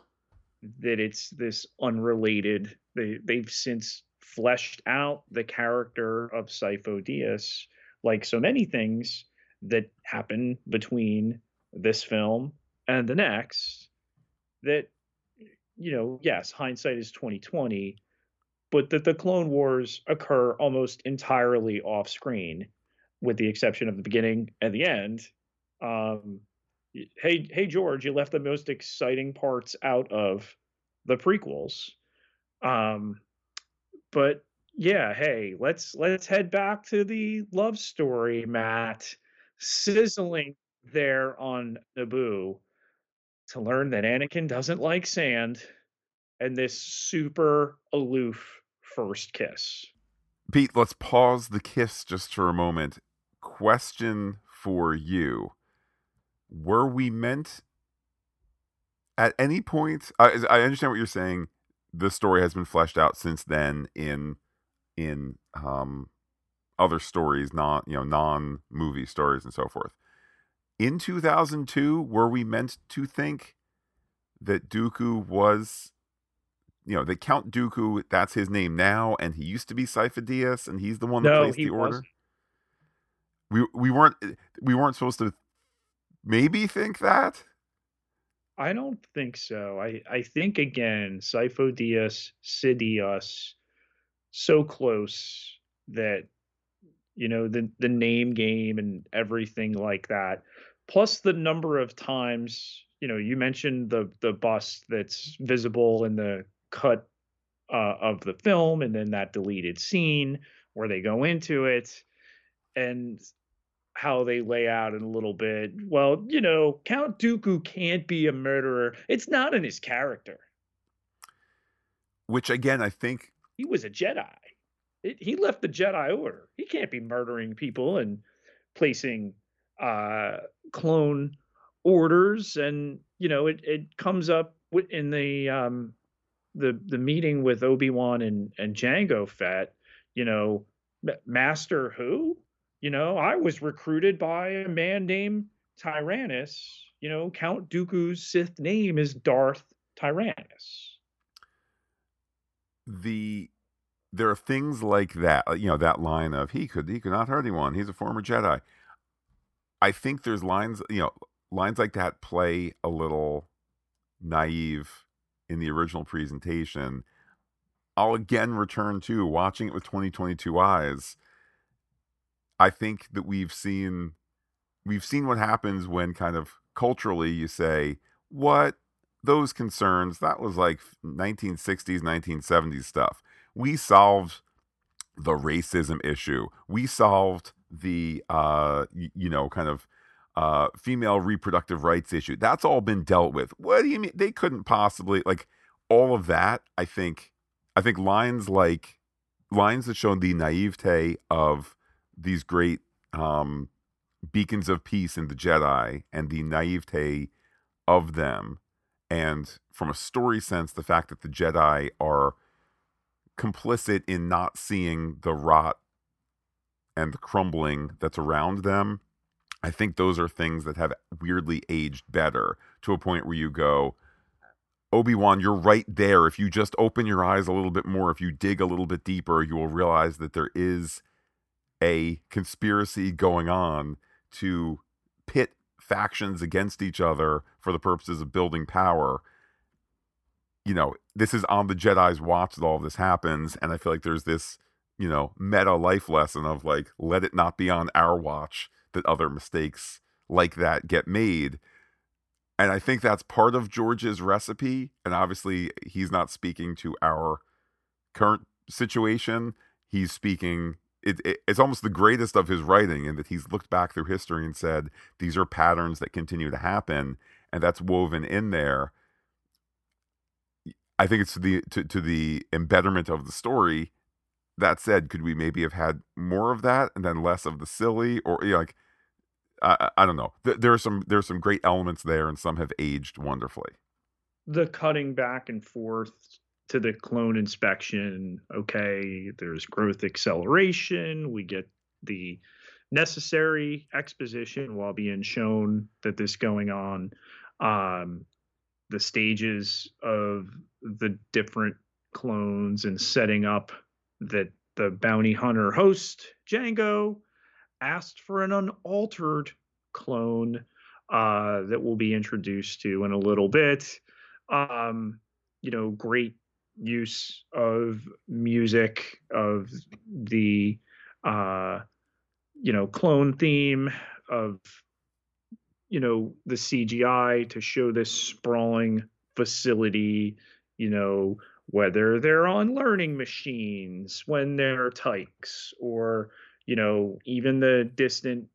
Speaker 2: that it's this unrelated. They they've since fleshed out the character of Sifo Dyas like so many things that happen between this film and the next that you know yes hindsight is 2020 but that the clone wars occur almost entirely off screen with the exception of the beginning and the end Um, hey, hey, George, you left the most exciting parts out of the prequels. Um, but yeah, hey, let's let's head back to the love story, Matt. Sizzling there on Naboo to learn that Anakin doesn't like sand and this super aloof first kiss.
Speaker 1: Pete, let's pause the kiss just for a moment. Question for you. Were we meant at any point I, I understand what you're saying the story has been fleshed out since then in in um other stories not you know non movie stories and so forth in 2002 were we meant to think that Dooku was you know that Count Dooku that's his name now and he used to be Sifo Dyas and he's the one that
Speaker 2: no,
Speaker 1: placed the order
Speaker 2: wasn't.
Speaker 1: we we weren't we weren't supposed to maybe think that
Speaker 2: I don't think so. I, I think again, Sifo Dyas, Sidious, so close that you know the the name game and everything like that. Plus the number of times, you know, you mentioned the the bust that's visible in the cut uh, of the film, and then that deleted scene where they go into it, and how they lay out in a little bit. Well, you know, Count Dooku can't be a murderer. It's not in his character.
Speaker 1: which again i think
Speaker 2: He was a Jedi. It, he left the Jedi Order. He can't be murdering people and placing uh, clone orders. And you know, it it comes up in the um, the the meeting with Obi Wan and and Jango Fett. You know, Master who? You know, I was recruited by a man named Tyrannus. You know, Count Dooku's Sith name is Darth Tyrannus.
Speaker 1: the there are things like that uh, you know that line of he could he could not hurt anyone. He's a former jedi. I think there's lines you know lines like that play a little naive in the original presentation. I'll again return to watching it with 2022 eyes. I think that we've seen we've seen what happens when kind of culturally you say what? Those concerns that was like 1960s 1970s stuff we solved the racism issue. We solved the uh you know kind of uh female reproductive rights issue. That's all been dealt with. What do you mean? They couldn't possibly like all of that i think i think lines like lines that show the naivete of these great um beacons of peace in the jedi and the naivete of them and from a story sense the fact that the jedi are complicit in not seeing the rot and the crumbling that's around them i think those are things that have weirdly aged better to a point where you go obi-wan you're right there. If you just open your eyes a little bit more if you dig a little bit deeper you will realize that there is a conspiracy going on to pit factions against each other for the purposes of building power. You know, this is on the Jedi's watch that all this happens, and I feel like there's this, you know, meta life lesson of like, let it not be on our watch that other mistakes like that get made. And I think that's part of George's recipe. And obviously, he's not speaking to our current situation. He's speaking, it, it, it's almost the greatest of his writing in that he's looked back through history and said, these are patterns that continue to happen. And that's woven in there. I think it's to the to, to the embetterment of the story. That said, could we maybe have had more of that and then less of the silly, or you know, like I, I don't know. There, there are some there are some great elements there, and some have aged wonderfully.
Speaker 2: The cutting back and forth to the clone inspection. Okay, there's growth acceleration. We get the necessary exposition while being shown that this going on. Um, the stages of the different clones and setting up that the bounty hunter host Jango asked for an unaltered clone uh, that we'll be introduced to in a little bit. Um, you know, great use of music of the uh, you know clone theme of you know, the CGI to show this sprawling facility, you know, whether they're on learning machines when they're tykes or, you know, even the distant,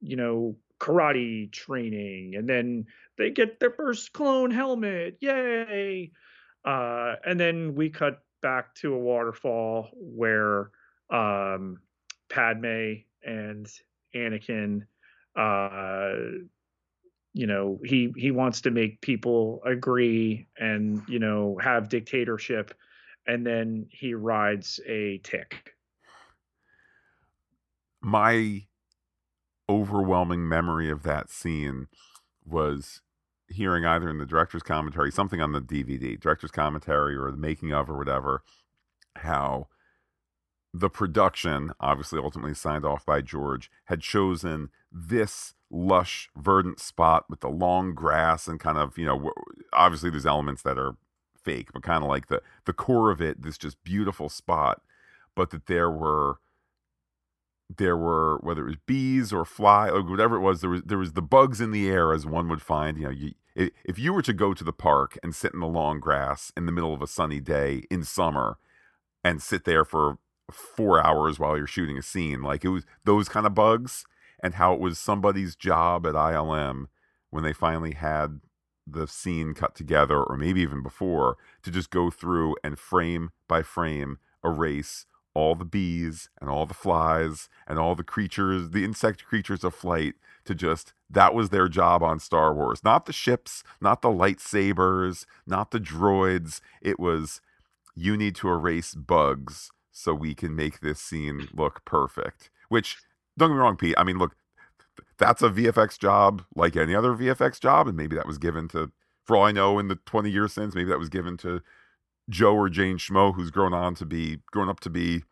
Speaker 2: you know, karate training and then they get their first clone helmet. Yay. Uh, and then we cut back to a waterfall where um, Padme and Anakin uh, you know he he wants to make people agree and you know have dictatorship and then he rides a tick.
Speaker 1: My overwhelming memory of that scene was hearing either in the director's commentary something on the dvd director's commentary or the making of or whatever how the production obviously ultimately signed off by george had chosen this lush, verdant spot with the long grass and kind of, you know, obviously there's elements that are fake, but kind of like the the core of it, this just beautiful spot. But that there were there were whether it was bees or fly or whatever it was, there was there was the bugs in the air as one would find. You know, you if you were to go to the park and sit in the long grass in the middle of a sunny day in summer and sit there for four hours while you're shooting a scene, like it was those kind of bugs and how it was somebody's job at ILM when they finally had the scene cut together, or maybe even before, to just go through and frame by frame erase all the bees and all the flies and all the creatures, the insect creatures of flight, to just that was their job on Star Wars. Not the ships, not the lightsabers, not the droids. It was you need to erase bugs so we can make this scene look perfect. Which don't get me wrong, Pete. I mean, look, that's a VFX job like any other VFX job, and maybe that was given to, for all I know, in the 20 years since, maybe that was given to Joe or Jane Schmo, who's grown on to be, grown up to be,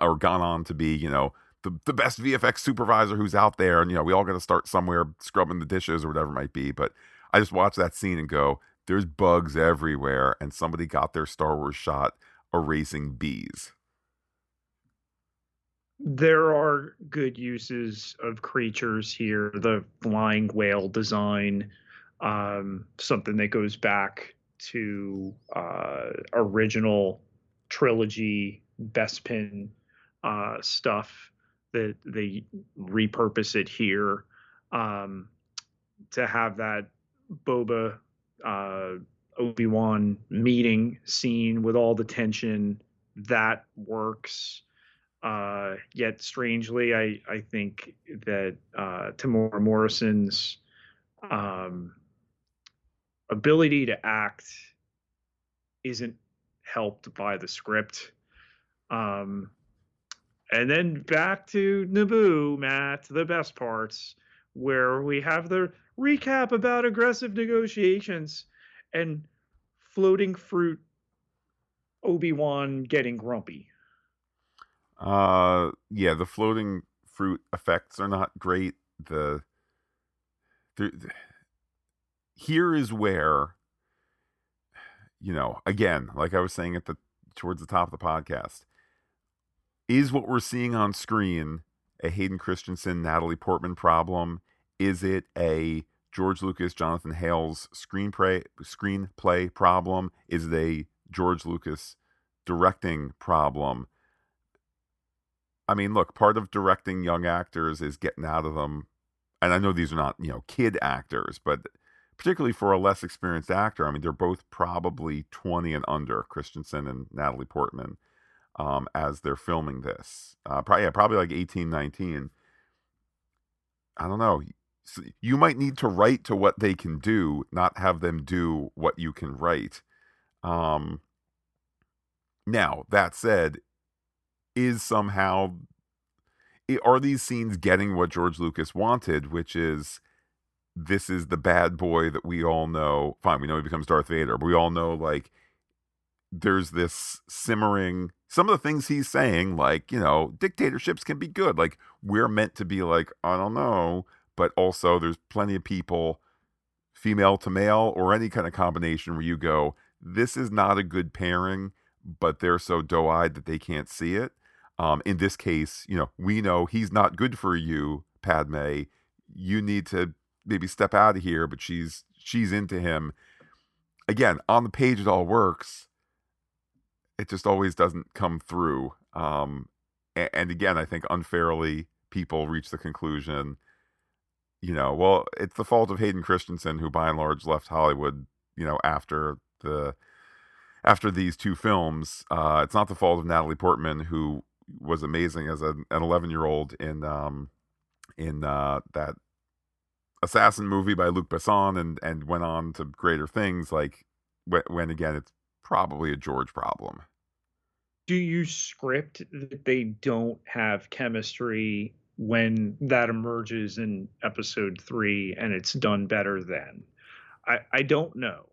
Speaker 1: or gone on to be, you know, the, the best VFX supervisor who's out there. And, you know, we all got to start somewhere scrubbing the dishes or whatever it might be. But I just watch that scene and go, there's bugs everywhere. And somebody got their Star Wars shot erasing bees
Speaker 2: there are good uses of creatures here. The flying whale design, um, something that goes back to uh, original trilogy Bespin uh, stuff that they repurpose it here um, to have that Boba uh, Obi Wan meeting scene with all the tension that works. Uh, yet strangely, I, I think that uh, Temuera Morrison's um, ability to act isn't helped by the script. Um, and then back to Naboo, Matt, the best parts, where we have the recap about aggressive negotiations and floating fruit Obi Wan getting grumpy.
Speaker 1: Uh, yeah, the floating fruit effects are not great. The, the, the here is where, you know, again, like I was saying at the towards the top of the podcast, is what we're seeing on screen a Hayden Christensen, Natalie Portman problem? Is it a George Lucas, Jonathan Hales screenplay screenplay problem? Is it a George Lucas directing problem? I mean, look, part of directing young actors is getting out of them. And I know these are not, you know, kid actors, but particularly for a less experienced actor, I mean, they're both probably 20 and under, Christensen and Natalie Portman, um, as they're filming this. Uh, probably, yeah, probably like 18, 19. I don't know. You might need to write to what they can do, not have them do what you can write. Um, now, that said, is somehow are these scenes getting what George Lucas wanted, which is this is the bad boy that we all know. Fine, we know he becomes Darth Vader, but we all know like there's this simmering some of the things he's saying, like, you know, dictatorships can be good. Like, we're meant to be like, I don't know, but also there's plenty of people, female to male, or any kind of combination where you go, this is not a good pairing, but they're so doe eyed that they can't see it. Um, in this case, you know, we know he's not good for you, Padme. You need to maybe step out of here, but she's she's into him. Again, on the page it all works. It just always doesn't come through. Um, and, and again, I think unfairly people reach the conclusion, you know, well, it's the fault of Hayden Christensen, who by and large left Hollywood, you know, after the after these two films. Uh, it's not the fault of Natalie Portman, who was amazing as an 11 year old in um, in uh, that assassin movie by Luc Besson, and and went on to greater things. Like when, when again, it's probably a George problem.
Speaker 2: Do you script that they don't have chemistry when that emerges in episode three and it's done better then? I, I don't know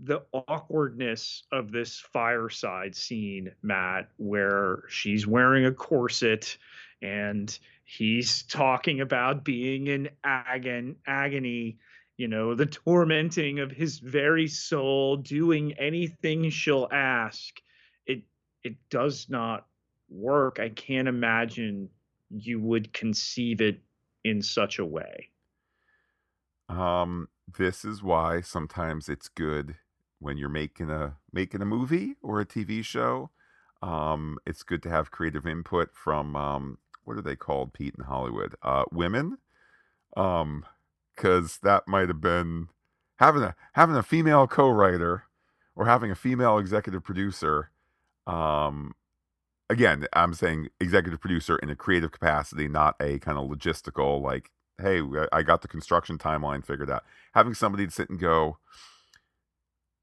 Speaker 2: the awkwardness of this fireside scene, Matt, where she's wearing a corset and he's talking about being in agon- agony, you know, the tormenting of his very soul, doing anything she'll ask. It it does not work. I can't imagine you would conceive it in such a way.
Speaker 1: Um, this is why sometimes it's good when you're making a making a movie or a TV show. Um, it's good to have creative input from um, what are they called, Pete in Hollywood? Uh, women, um, because that might have been having a having a female co-writer or having a female executive producer. Um, again, I'm saying executive producer in a creative capacity, not a kind of logistical like, hey, I got the construction timeline figured out. Having somebody to sit and go,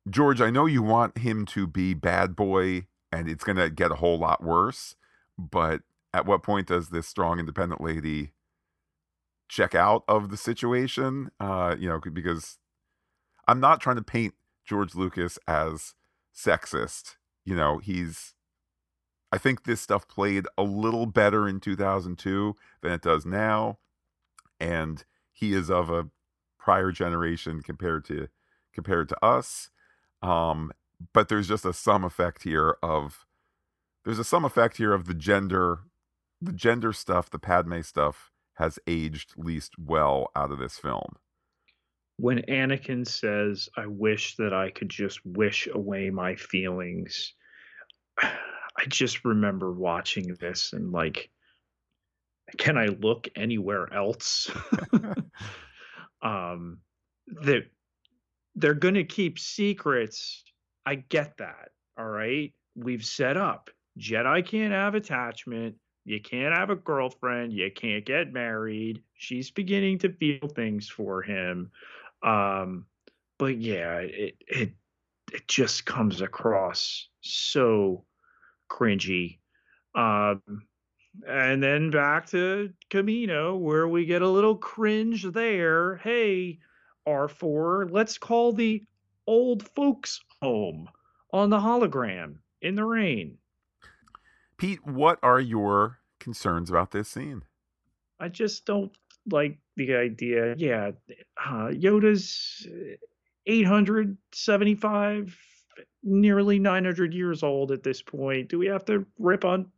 Speaker 1: George, I know you want him to be bad boy and it's going to get a whole lot worse, but at what point does this strong independent lady check out of the situation? Uh, you know, because I'm not trying to paint George Lucas as sexist. You know, he's I think this stuff played a little better in 2002 than it does now and he is of a prior generation compared to compared to us um, but there's just a sum effect here of there's a sum effect here of the gender the gender stuff, the Padme stuff has aged least well out of this film.
Speaker 2: When Anakin says, I wish that I could just wish away my feelings, I just remember watching this and like, can I look anywhere else? um, that they're going to keep secrets. I get that. All right. We've set up Jedi can't have attachment. You can't have a girlfriend. You can't get married. She's beginning to feel things for him. Um, but yeah, it, it, it just comes across so cringy. Um, and then back to Kamino, where we get a little cringe there. Hey, R4, let's call the old folks home on the hologram in the rain.
Speaker 1: Pete, what are your concerns about this scene?
Speaker 2: I just don't like the idea. Yeah, uh, Yoda's 875, nearly 900 years old at this point. Do we have to rip on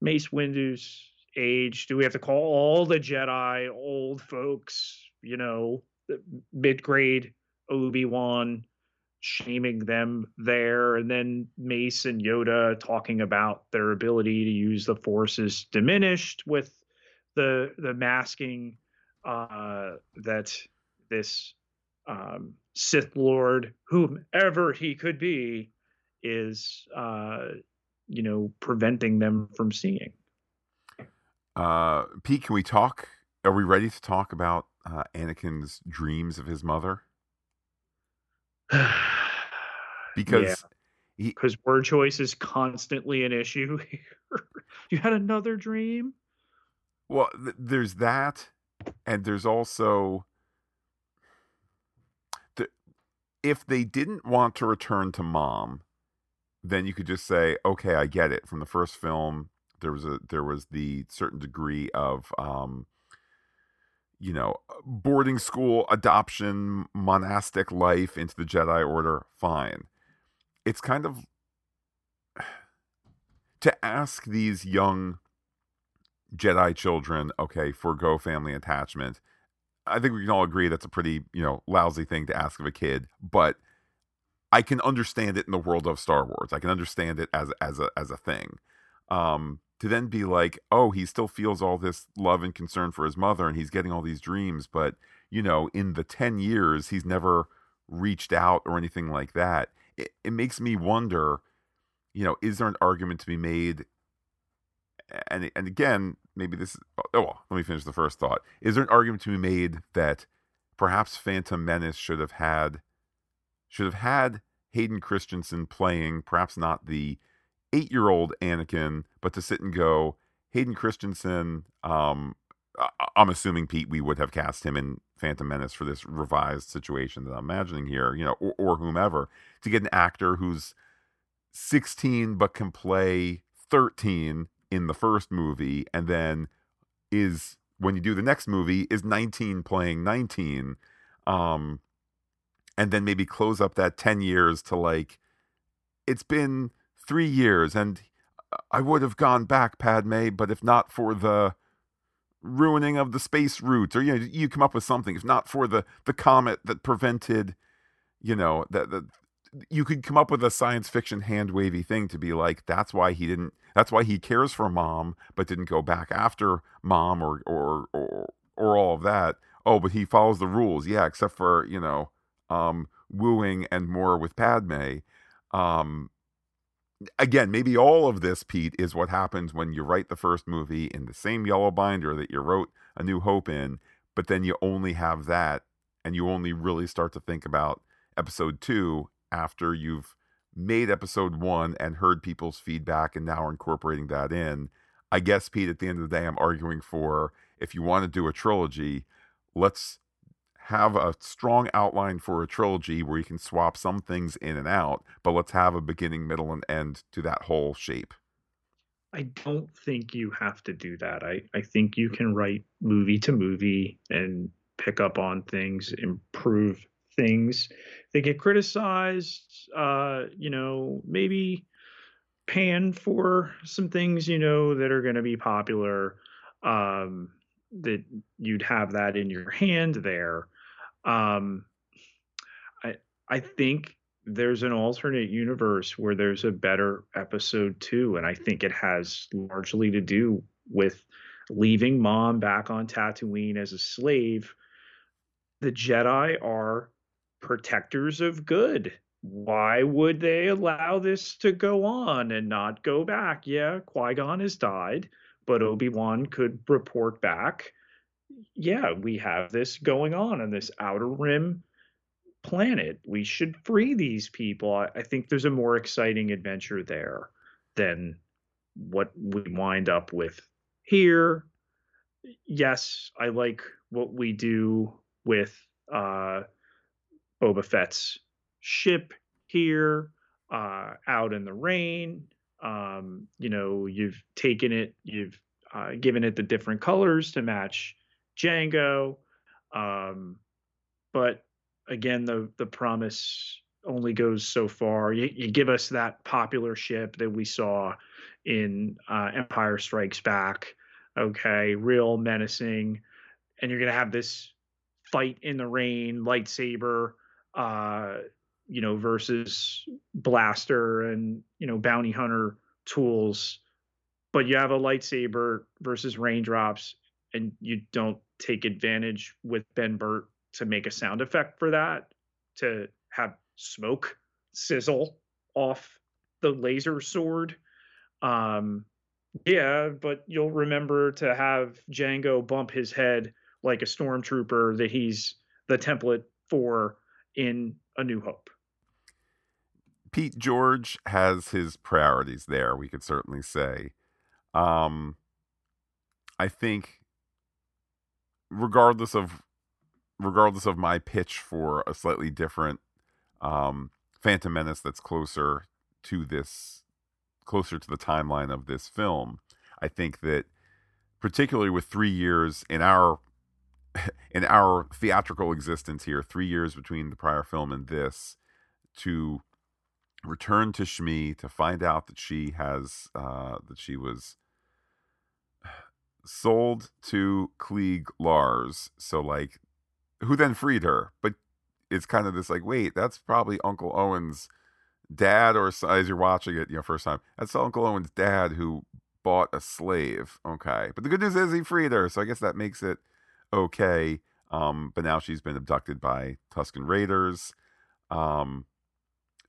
Speaker 2: Mace Windu's age? Do we have to call all the Jedi old folks? You know, mid grade Obi Wan shaming them there, and then Mace and Yoda talking about their ability to use the Force is diminished with the the masking uh, that this um, Sith Lord, whomever he could be, is uh, you know preventing them from seeing.
Speaker 1: Uh, Pete, can we talk? Are we ready to talk about uh, Anakin's dreams of his mother? because
Speaker 2: because yeah. word choice is constantly an issue here. you had another dream.
Speaker 1: Well, th- there's that, and there's also the, if they didn't want to return to mom, then you could just say, okay, I get it. From the first film, there was a there was the certain degree of um, you know, boarding school, adoption, monastic life into the Jedi Order, fine. It's kind of to ask these young Jedi children, okay, forego family attachment. I think we can all agree that's a pretty, you know, lousy thing to ask of a kid, but I can understand it in the world of Star Wars. I can understand it as as a as a thing. Um, to then be like, oh, he still feels all this love and concern for his mother, and he's getting all these dreams, but you know, in the ten years, he's never reached out or anything like that. It, it makes me wonder, you know, is there an argument to be made? And and again, maybe this. Oh, well, let me finish the first thought. Is there an argument to be made that perhaps Phantom Menace should have had should have had Hayden Christensen playing, perhaps not the eight year old Anakin, but to sit and go, Hayden Christensen, um, I'm assuming Pete, we would have cast him in Phantom Menace for this revised situation that I'm imagining here, you know, or, or whomever, to get an actor who's 16 but can play 13 in the first movie, and then is when you do the next movie is 19 playing 19, um, and then maybe close up that 10 years to like it's been three years, and I would have gone back, Padme, but if not for the ruining of the space route, or you know, you come up with something. If not for the the comet that prevented, you know, that the you could come up with a science fiction hand wavy thing to be like, that's why he didn't. That's why he cares for mom, but didn't go back after mom or or or or all of that. Oh, but he follows the rules. Yeah, except for you know, um, wooing and more with Padme. Um, again, maybe all of this, Pete, is what happens when you write the first movie in the same yellow binder that you wrote A New Hope in, but then you only have that and you only really start to think about episode two after you've made episode one and heard people's feedback and now are incorporating that in. I guess, Pete, at the end of the day, I'm arguing for if you want to do a trilogy, let's have a strong outline for a trilogy where you can swap some things in and out, but let's have a beginning, middle, and end to that whole shape.
Speaker 2: I don't think you have to do that. I, I think you can write movie to movie and pick up on things, improve things. They get criticized, uh, you know, maybe pan for some things, you know, that are going to be popular. Um, that you'd have that in your hand there. Um, I I think there's an alternate universe where there's a better episode two, and I think it has largely to do with leaving mom back on Tatooine as a slave. The Jedi are protectors of good. Why would they allow this to go on and not go back? Yeah, Qui Gon has died, but Obi Wan could report back yeah, we have this going on on this outer rim planet. We should free these people. I, I think there's a more exciting adventure there than what we wind up with here. Yes, I like what we do with uh, Boba Fett's ship here uh, out in the rain. Um, you know, you've taken it, you've uh, given it the different colors to match Jango. Um, but again, the the promise only goes so far. You, you, give us that popular ship that we saw in uh, Empire Strikes Back. Okay, real menacing, and you're gonna have this fight in the rain, lightsaber, uh, you know, versus blaster and you know bounty hunter tools. But you have a lightsaber versus raindrops, and you don't take advantage with Ben Burtt to make a sound effect for that, to have smoke sizzle off the laser sword. Um, yeah, but you'll remember to have Jango bump his head like a stormtrooper that he's the template for in A New Hope.
Speaker 1: Pete George has his priorities there, we could certainly say. Um, I think regardless of regardless of my pitch for a slightly different um, Phantom Menace that's closer to this, closer to the timeline of this film, I think that particularly with three years in our in our theatrical existence here, three years between the prior film and this, to return to Shmi to find out that she has uh, that she was sold to Cliegg Lars. So like who then freed her. But it's kind of this like, wait, that's probably Uncle Owen's dad, or as you're watching it, you know, first time, that's Uncle Owen's dad who bought a slave. Okay, but the good news is he freed her, so I guess that makes it okay. Um, but now she's been abducted by Tusken Raiders. Um,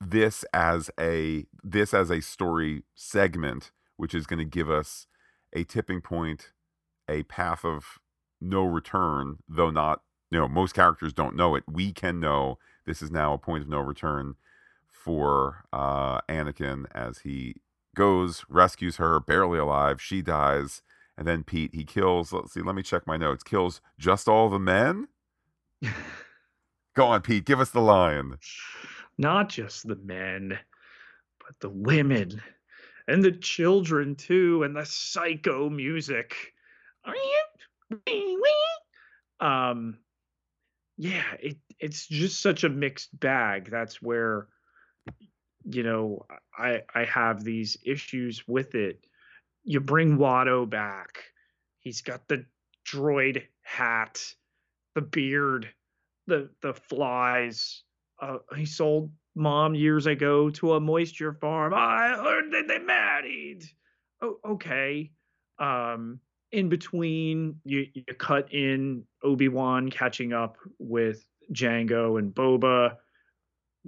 Speaker 1: this as a this as a story segment, which is going to give us a tipping point, a path of no return, though not you know most characters don't know it. We can know this is now a point of no return for uh, Anakin as he goes, rescues her, barely alive. She dies, and then Pete he kills. Let's see. Let me check my notes. Kills just all the men. Go on, Pete. Give us the line.
Speaker 2: Not just the men, but the women and the children too, and the psycho music. Um, yeah, it it's just such a mixed bag. That's where you know I I have these issues with it. You bring Watto back. He's got the droid hat, the beard, the the flies. Uh, he sold mom years ago to a moisture farm. I heard that they married. Oh, okay. Um, in between, you, you cut in Obi Wan catching up with Jango and Boba.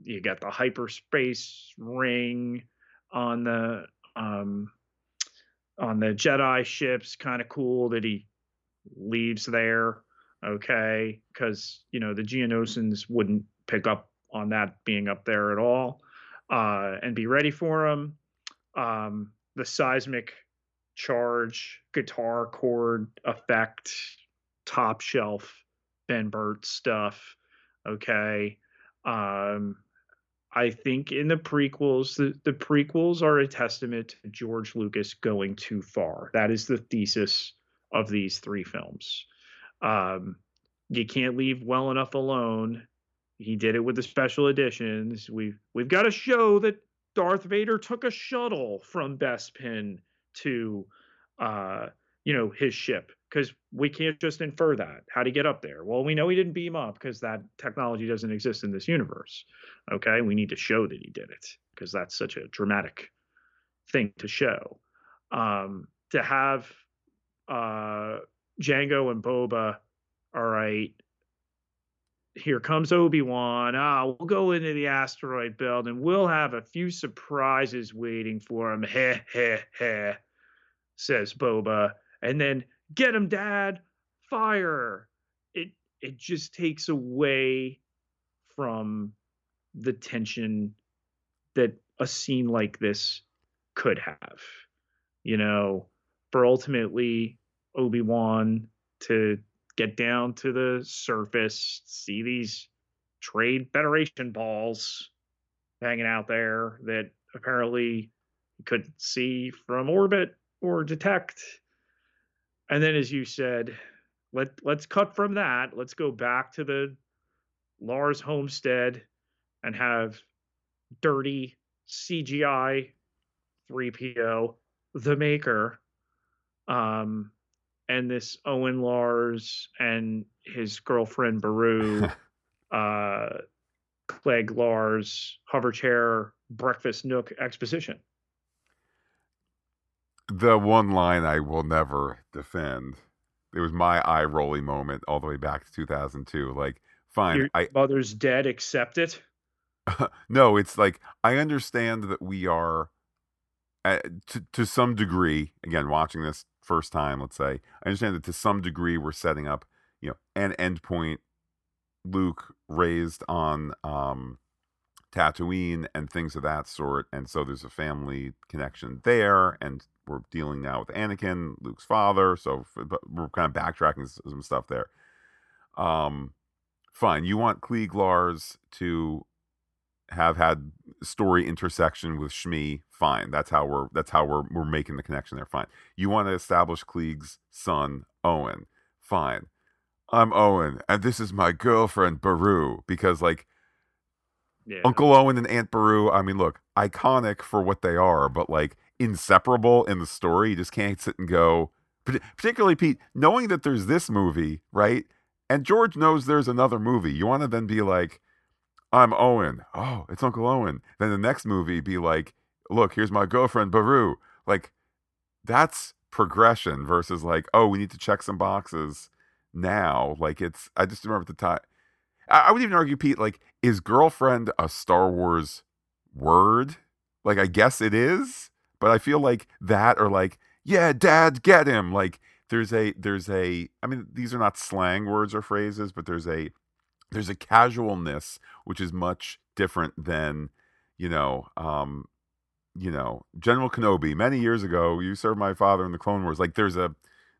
Speaker 2: You got the hyperspace ring on the um, on the Jedi ships. Kind of cool that he leaves there. Okay, because you know the Geonosians wouldn't pick up on that being up there at all, uh, and be ready for him. Um, the seismic charge guitar chord effect top shelf ben Burtt stuff okay? Um i think in the prequels the, the prequels are a testament to george lucas going too far. That is the thesis of these three films. Um you can't leave well enough alone. He did it with the special editions. We've we've got to show that darth vader took a shuttle from bespin to uh, you know his ship because we can't just infer that how to get up there well we know he didn't beam up because that technology doesn't exist in this universe okay we need to show that he did it because that's such a dramatic thing to show um, to have uh, Jango and Boba all right here comes Obi-Wan. Ah, we'll go into the asteroid belt and we'll have a few surprises waiting for him. Heh, heh, heh says Boba, and then get him, Dad, fire. It it just takes away from the tension that a scene like this could have. You know, for ultimately Obi Wan to get down to the surface, see these trade federation balls hanging out there that apparently he couldn't see from orbit or detect. And then, as you said, let let's cut from that. Let's go back to the Lars homestead and have dirty CGI 3PO, the maker, um, and this Owen Lars and his girlfriend Beru, uh, Cliegg Lars hover chair breakfast nook exposition
Speaker 1: the one line I will never defend. It was my eye rolling moment all the way back to 2002. Like, fine,
Speaker 2: Your
Speaker 1: I
Speaker 2: mother's dead. Accept it.
Speaker 1: no, it's like I understand that we are, uh, to to some degree. Again, watching this first time, let's say, I understand that to some degree we're setting up, you know, an endpoint. Luke raised on um, Tatooine and things of that sort, and so there's a family connection there, and we're dealing now with Anakin, Luke's father. So we're kind of backtracking some stuff there. Um, fine. You want Cliegg Lars to have had story intersection with Shmi. Fine. That's how we're that's how we're we're making the connection there. Fine. You want to establish Cliegg's son Owen. Fine. I'm Owen, and this is my girlfriend Beru. because like. Yeah. Uncle Owen and Aunt Beru, I mean, look, iconic for what they are, but like inseparable in the story. You just can't sit and go, particularly Pete, knowing that there's this movie, right? and George knows there's another movie. You want to then be like, I'm Owen. Oh, it's Uncle Owen. Then the next movie be like, look, here's my girlfriend Beru. Like, that's progression versus like, oh, we need to check some boxes now. Like, it's, I just remember the time. I, I would even argue, Pete, like, is girlfriend a Star Wars word? Like, I guess it is, but I feel like that or like, yeah, dad, get him. Like, there's a, there's a, I mean, these are not slang words or phrases, but there's a, there's a casualness which is much different than you know um you know general kenobi many years ago you served my father in the clone wars like there's a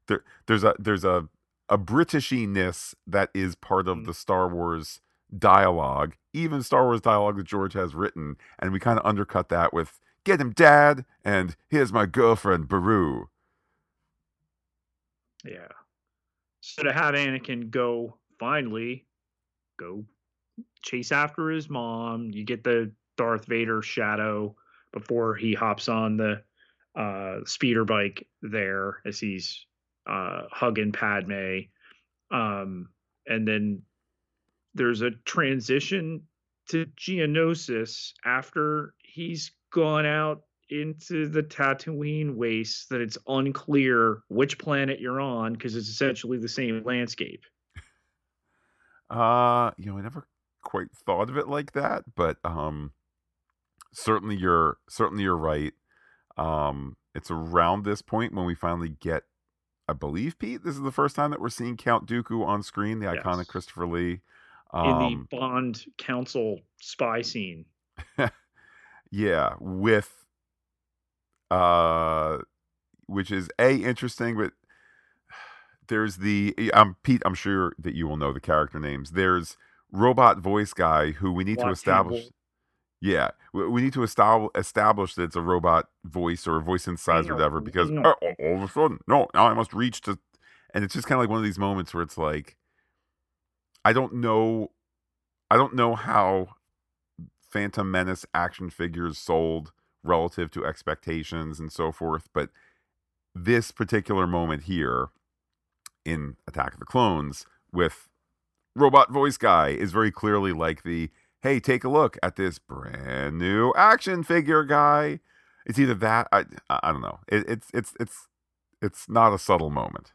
Speaker 1: there, there's a there's a a britishiness that is part of
Speaker 2: Mm.
Speaker 1: the star wars dialogue even star wars dialogue that george has written and we kind of undercut that with get him dad and here's my girlfriend beru
Speaker 2: Yeah. So to have Anakin go finally go chase after his mom, you get the Darth Vader shadow before he hops on the uh speeder bike there as he's uh hugging Padme. Um and then there's a transition to Geonosis after he's gone out into the Tatooine waste that it's unclear which planet you're on because it's essentially the same landscape.
Speaker 1: Uh, you know, I never quite thought of it like that, but um certainly you're certainly you're right. Um it's around this point when we finally get I believe Pete, this is the first time that we're seeing Count Dooku on screen, the iconic Christopher Lee.
Speaker 2: In
Speaker 1: Um
Speaker 2: the Bond Council spy scene.
Speaker 1: yeah, with uh which is a interesting but there's the um Pete, I'm sure that you will know the character names. There's robot voice guy who we need to establish
Speaker 2: Campbell.
Speaker 1: Yeah, we, need to establish establish that it's a robot voice or a voice synthesizer or whatever because all, all of a sudden, no, now I must reach to, and it's just kind of like one of these moments where it's like, I don't know, I don't know how Phantom Menace action figures sold relative to expectations and so forth, but this particular moment here in Attack of the Clones with robot voice guy is very clearly like the hey, take a look at this brand new action figure guy. It's either that I I don't know. It, it's it's it's it's not a subtle moment.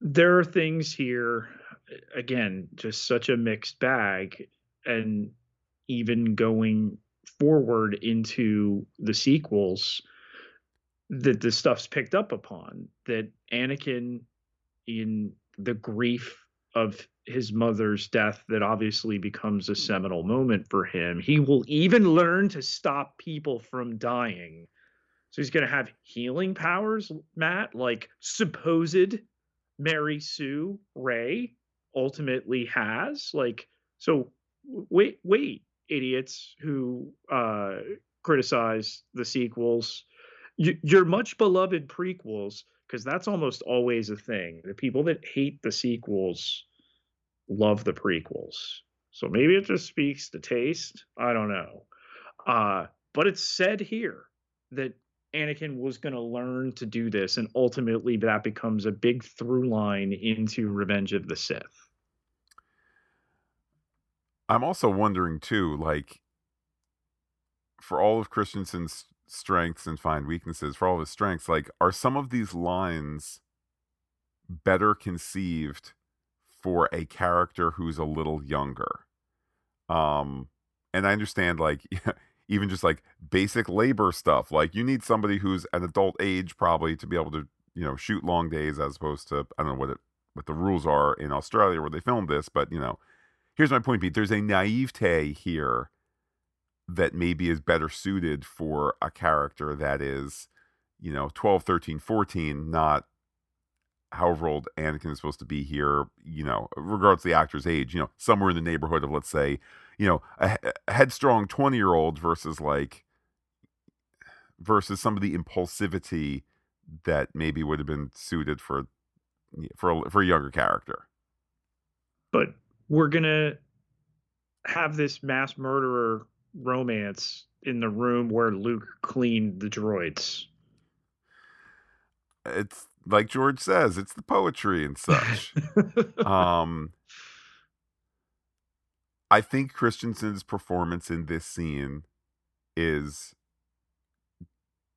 Speaker 2: There are things here, again, just such a mixed bag. And even going forward into the sequels, that the stuff's picked up upon. That Anakin, in the grief of his mother's death, that obviously becomes a seminal moment for him, he will even learn to stop people from dying. So he's going to have healing powers, Matt, like supposed Mary Sue Ray ultimately has. Like, so wait, wait, idiots who uh, criticize the sequels, your much beloved prequels, because that's almost always a thing. The people that hate the sequels love the prequels. So maybe it just speaks to taste. I don't know. Uh, but it's said here that Anakin was going to learn to do this, and ultimately that becomes a big through line into Revenge of the Sith.
Speaker 1: I'm also wondering too, like for all of Christensen's strengths and fine weaknesses, for all of his strengths, like are some of these lines better conceived for a character who's a little younger? Um and I understand like even just like basic labor stuff, like you need somebody who's an adult age probably to be able to, you know, shoot long days as opposed to I don't know what it what the rules are in Australia where they filmed this, but you know, here's my point, Pete. There's a naivete here that maybe is better suited for a character that is, you know, 12, 13, 14, not however old Anakin is supposed to be here, you know, regardless of the actor's age, you know, somewhere in the neighborhood of, let's say, you know, a, a headstrong 20 year old versus like, versus some of the impulsivity that maybe would have been suited for, for, a, for a younger character.
Speaker 2: But we're going to have this mass murderer romance in the room where Luke cleaned the droids.
Speaker 1: It's like George says, it's the poetry and such. um, I think Christensen's performance in this scene is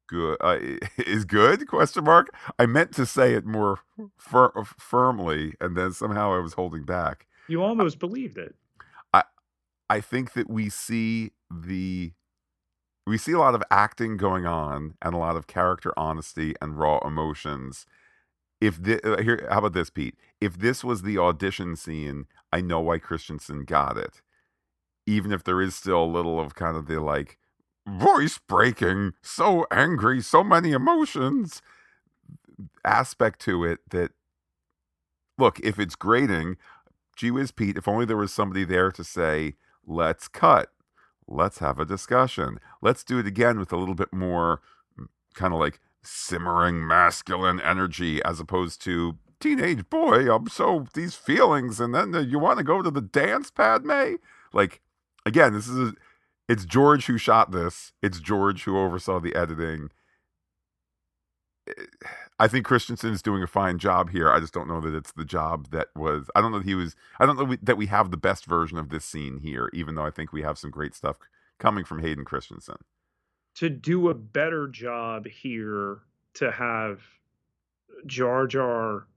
Speaker 1: good. Uh, is good? Question mark. I meant to say it more fir- firmly, and then somehow I was holding back.
Speaker 2: You almost believed it.
Speaker 1: I I think that we see the we see a lot of acting going on and a lot of character honesty and raw emotions. If the, uh, here, how about this, Pete? If this was the audition scene, I know why Christensen got it. Even if there is still a little of kind of the like voice breaking, so angry, so many emotions aspect to it that look, if it's grating, gee whiz, Pete, if only there was somebody there to say, let's cut, let's have a discussion, let's do it again with a little bit more mm, kind of like simmering masculine energy as opposed to teenage boy, I'm so these feelings, and then uh, you want to go to the dance, Padme? Like, again, this is a, it's George who shot this. It's George who oversaw the editing. I think Christensen is doing a fine job here. I just don't know that it's the job that was. I don't know that he was. I don't know that we have the best version of this scene here, even though I think we have some great stuff coming from Hayden Christensen.
Speaker 2: To do a better job here, to have Jar Jar,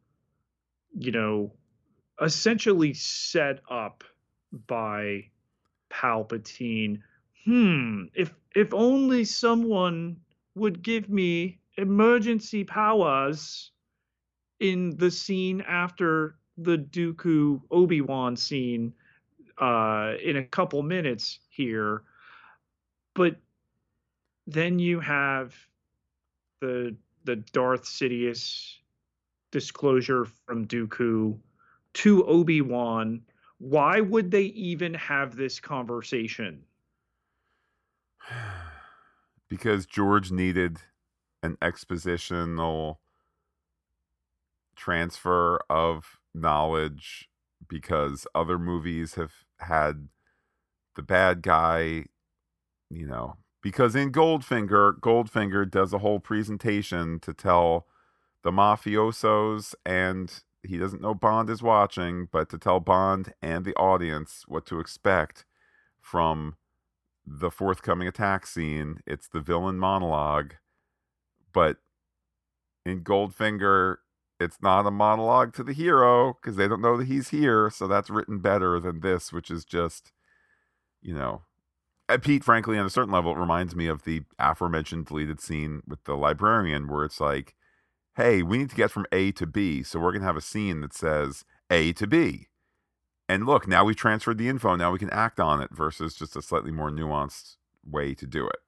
Speaker 2: you know, essentially set up by Palpatine. Hmm, if if only someone would give me emergency powers in the scene after the Dooku Obi Wan scene uh, in a couple minutes here, but then you have the the Darth Sidious disclosure from Dooku to Obi Wan. Why would they even have this conversation?
Speaker 1: because George needed an expositional transfer of knowledge because other movies have had the bad guy, you know, because in Goldfinger, Goldfinger does a whole presentation to tell the mafiosos and he doesn't know Bond is watching, but to tell Bond and the audience what to expect from the forthcoming attack scene. It's the villain monologue but in Goldfinger, it's not a monologue to the hero because they don't know that he's here. So that's written better than this, which is just, you know, and Pete, frankly, on a certain level, it reminds me of the aforementioned deleted scene with the librarian where it's like, hey, we need to get from A to B. So we're going to have a scene that says A to B. And look, now we've transferred the info. Now we can act on it versus just a slightly more nuanced way to do it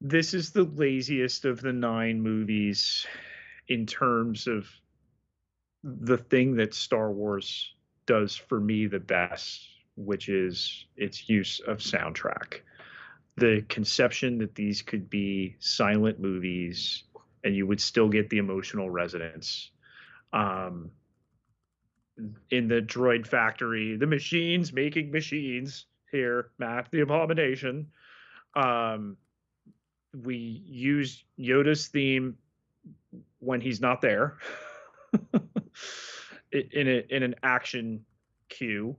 Speaker 2: this is the laziest of the nine movies in terms of the thing that Star Wars does for me the best, which is its use of soundtrack. The conception that these could be silent movies and you would still get the emotional resonance. Um, in the droid factory, the machines making machines here, Matt the Abomination. Um, we use Yoda's theme when he's not there in a, in an action cue.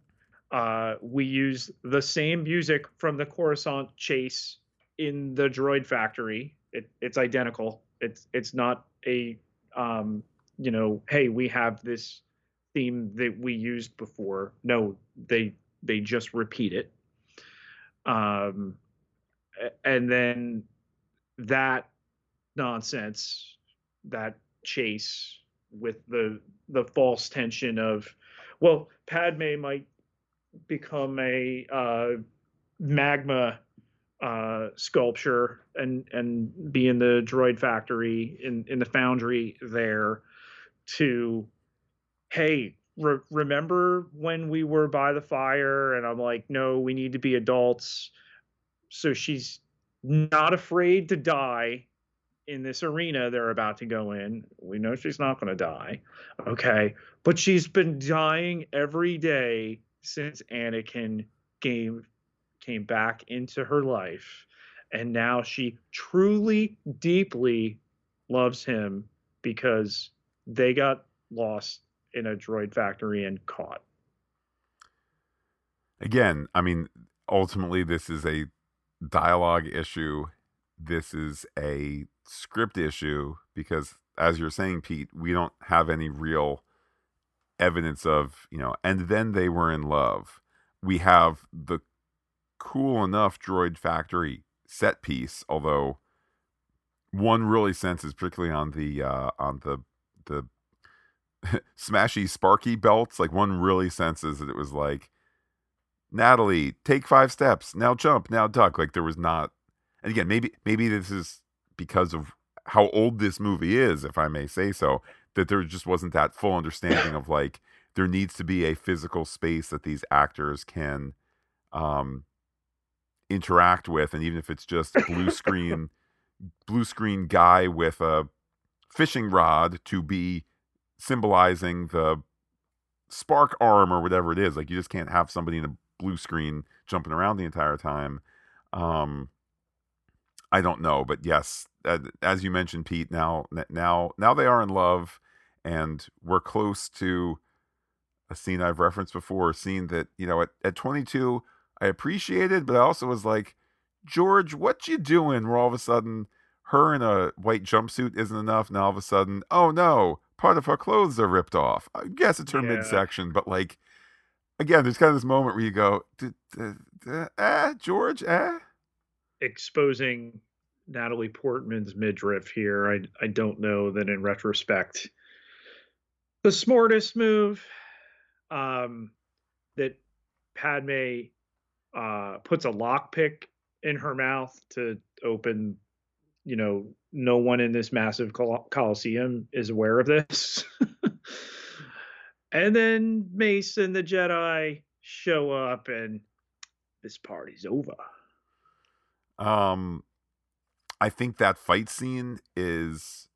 Speaker 2: Uh, we use the same music from the Coruscant chase in the droid factory. It, it's identical. It's it's not a um, you know, hey, we have this theme that we used before. No, they they just repeat it. Um, and then that nonsense, that chase with the the false tension of, well, Padme might become a uh, magma uh, sculpture and and be in the droid factory in in the foundry there to hey re- remember when we were by the fire? And i'm like no we need to be adults. So she's not afraid to die in this arena they're about to go in. We know she's not going to die. Okay. But she's been dying every day since Anakin came came back into her life. And now she truly deeply loves him because they got lost in a droid factory and caught.
Speaker 1: Again, I mean, ultimately, this is a dialogue issue. This is a script issue because, as you're saying, Pete, we don't have any real evidence of, you know, and then they were in love. We have the cool enough droid factory set piece, although one really senses, particularly on the uh, on the the smashy sparky belts, like one really senses that it was like Natalie, take five steps, now jump, now duck. Like there was not, and again, maybe maybe this is because of how old this movie is, if I may say so, that there just wasn't that full understanding of like there needs to be a physical space that these actors can um interact with and even if it's just blue screen blue screen guy with a fishing rod to be symbolizing the spark arm or whatever it is like you just can't have somebody in a blue screen jumping around the entire time um i don't know but yes as you mentioned pete now now now they are in love and we're close to a scene i've referenced before a scene that you know at, at 22 I appreciated, but I also was like, George, what you doing? Where all of a sudden her in a white jumpsuit isn't enough. Now all of a sudden, oh no, part of her clothes are ripped off. I guess it's her yeah. midsection, but like again, there's kind of this moment where you go, eh, George, eh?
Speaker 2: Exposing Natalie Portman's midriff here. I I don't know that in retrospect the smartest move um that Padme uh, puts a lockpick in her mouth to open. You know, no one in this massive col- coliseum is aware of this. and then Mace and the Jedi show up, and this party's over.
Speaker 1: Um, I think that fight scene is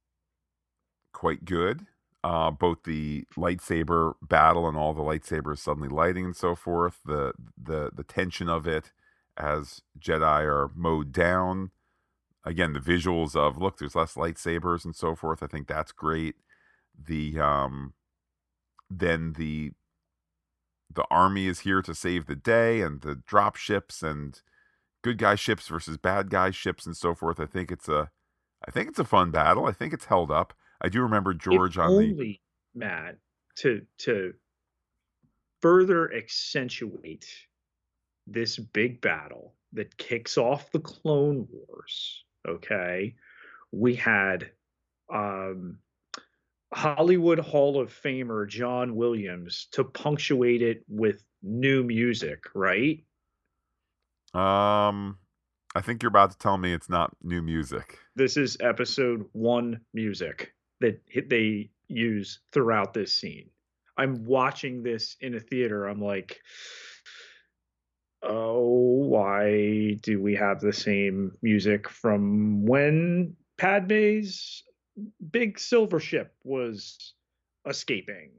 Speaker 1: quite good uh, both the lightsaber battle and all the lightsabers suddenly lighting and so forth, the the the tension of it as Jedi are mowed down. Again, the visuals of look, there's less lightsabers and so forth. I think that's great. The um, then the the army is here to save the day, and the drop ships and good guy ships versus bad guy ships and so forth. I think it's a I think it's a fun battle. I think it's held up. I do remember George
Speaker 2: if
Speaker 1: on
Speaker 2: only,
Speaker 1: the
Speaker 2: Matt to to further accentuate this big battle that kicks off the Clone Wars. Okay, we had um, Hollywood Hall of Famer John Williams to punctuate it with new music, right?
Speaker 1: Um, I think you're about to tell me it's not new music.
Speaker 2: This is episode one music that they use throughout this scene. I'm watching this in a theater. I'm like, oh, why do we have the same music from when Padme's big silver ship was escaping?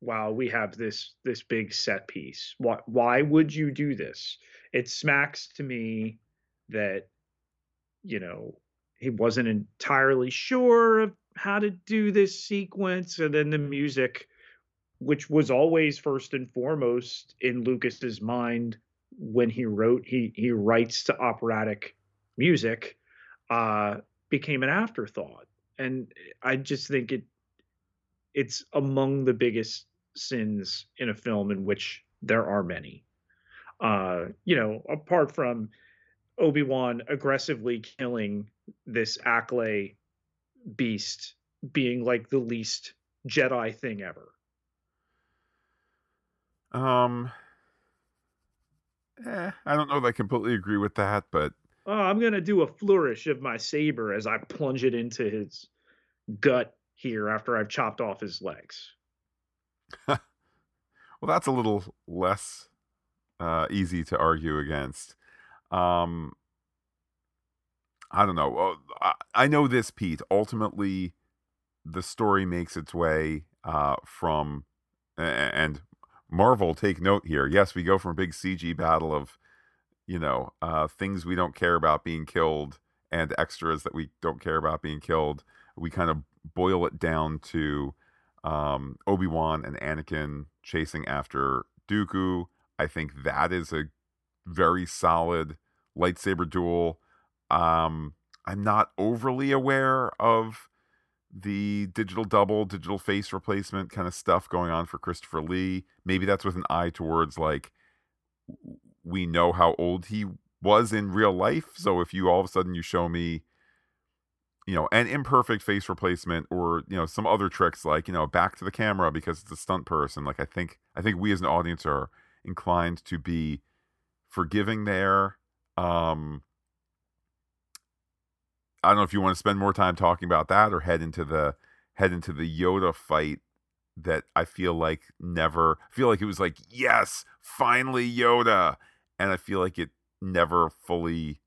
Speaker 2: While we have this this big set piece, why why would you do this? It smacks to me that you know he wasn't entirely sure of how to do this sequence and then the music which was always first and foremost in Lucas's mind when he wrote he he writes to operatic music uh became an afterthought and i just think it it's among the biggest sins in a film in which there are many uh you know apart from obi-wan aggressively killing this acklay beast being like the least Jedi thing ever?
Speaker 1: Um, eh, I don't know that I completely agree with that, but
Speaker 2: oh, I'm gonna do a flourish of my saber as I plunge it into his gut here after I've chopped off his legs.
Speaker 1: well, that's a little less uh, easy to argue against. Um, I don't know. I, I know this, Pete. Ultimately, the story makes its way uh, from, and Marvel, take note here. Yes, we go from a big CG battle of, you know, uh, things we don't care about being killed and extras that we don't care about being killed. we kind of boil it down to um, Obi Wan and Anakin chasing after Dooku. I think that is a very solid lightsaber duel. Um, I'm not overly aware of the digital double, digital face replacement kind of stuff going on for Christopher Lee. Maybe that's with an eye towards like we know how old he was in real life. So if you all of a sudden you show me, you know, an imperfect face replacement or you know some other tricks like you know back to the camera because it's a stunt person, like I think I think we as an audience are inclined to be forgiving there. Um, I don't know if you want to spend more time talking about that or head into the head into the Yoda fight that I feel like never I feel like it was like yes finally Yoda and I feel like it never fully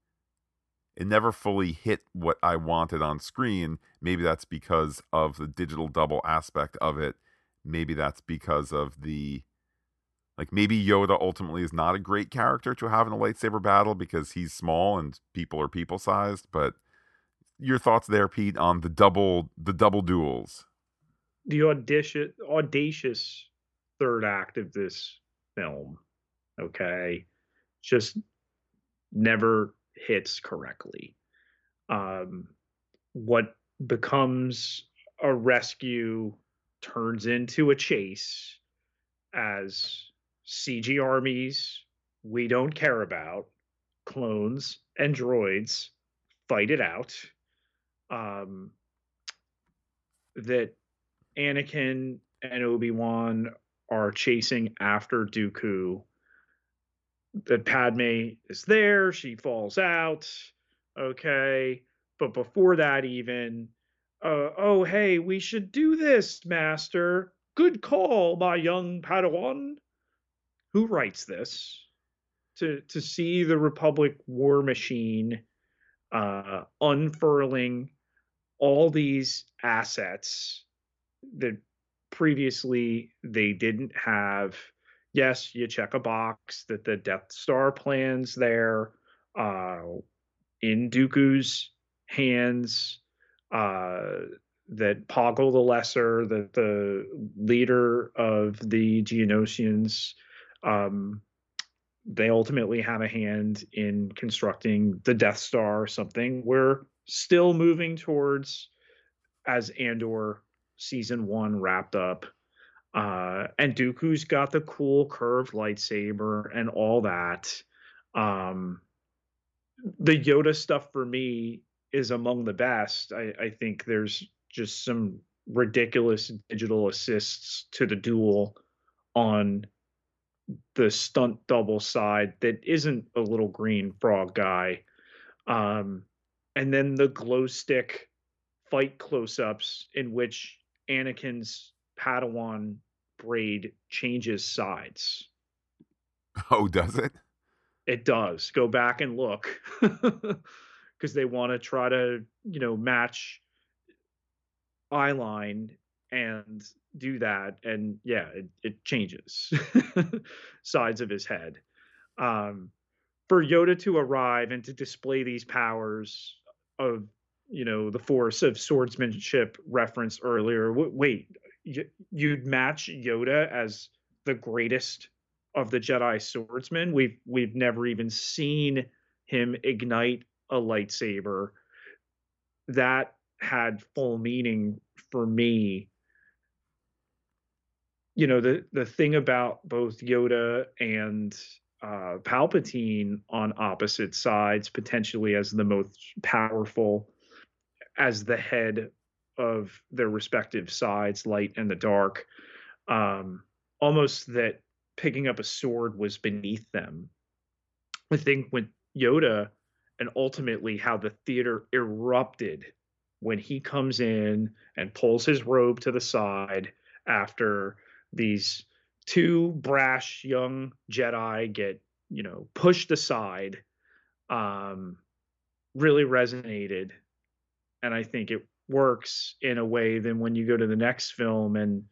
Speaker 1: it never fully hit what I wanted on screen. Maybe that's because of the digital double aspect of it. Maybe that's because of the like maybe Yoda ultimately is not a great character to have in a lightsaber battle because he's small and people are people sized but your thoughts there, Pete, on the double the double duels?
Speaker 2: The audacious audacious third act of this film, okay, just never hits correctly. Um, what becomes a rescue turns into a chase as CG armies we don't care about, clones and droids fight it out um, that Anakin and Obi Wan are chasing after Dooku. That Padme is there, she falls out. Okay, but before that, even, uh, oh hey, we should do this, Master. Good call, my young Padawan. Who writes this? To to see the Republic war machine uh, unfurling all these assets that previously they didn't have. Yes, you check a box that the Death Star plans there uh, in Dooku's hands. Uh, that Poggle the Lesser, that the leader of the Geonosians, um, they ultimately have a hand in constructing the Death Star, something we're still moving towards as Andor season one wrapped up. Uh, and Dooku's got the cool curved lightsaber and all that. Um, the Yoda stuff for me is among the best. I, I think there's just some ridiculous digital assists to the duel on the stunt double side that isn't a little green frog guy. Um, and then the glow stick fight close-ups in which Anakin's Padawan braid changes sides.
Speaker 1: Oh, does it?
Speaker 2: It does. Go back and look because they want to try to, you know, match eyeline and do that. And yeah, it, it changes sides of his head. Um, for Yoda to arrive and to display these powers of you know the force of swordsmanship referenced earlier. wait, you'd match Yoda as the greatest of the Jedi swordsmen. We've we've never even seen him ignite a lightsaber. That had full meaning for me. You know, the the thing about both Yoda and uh, Palpatine on opposite sides, potentially as the most powerful, as the head of their respective sides, light and the dark. Um, almost that picking up a sword was beneath them. I think with Yoda and ultimately how the theater erupted when he comes in and pulls his robe to the side after these two brash young Jedi get, you know, pushed aside, um, really resonated. And I think it works in a way than when you go to the next film and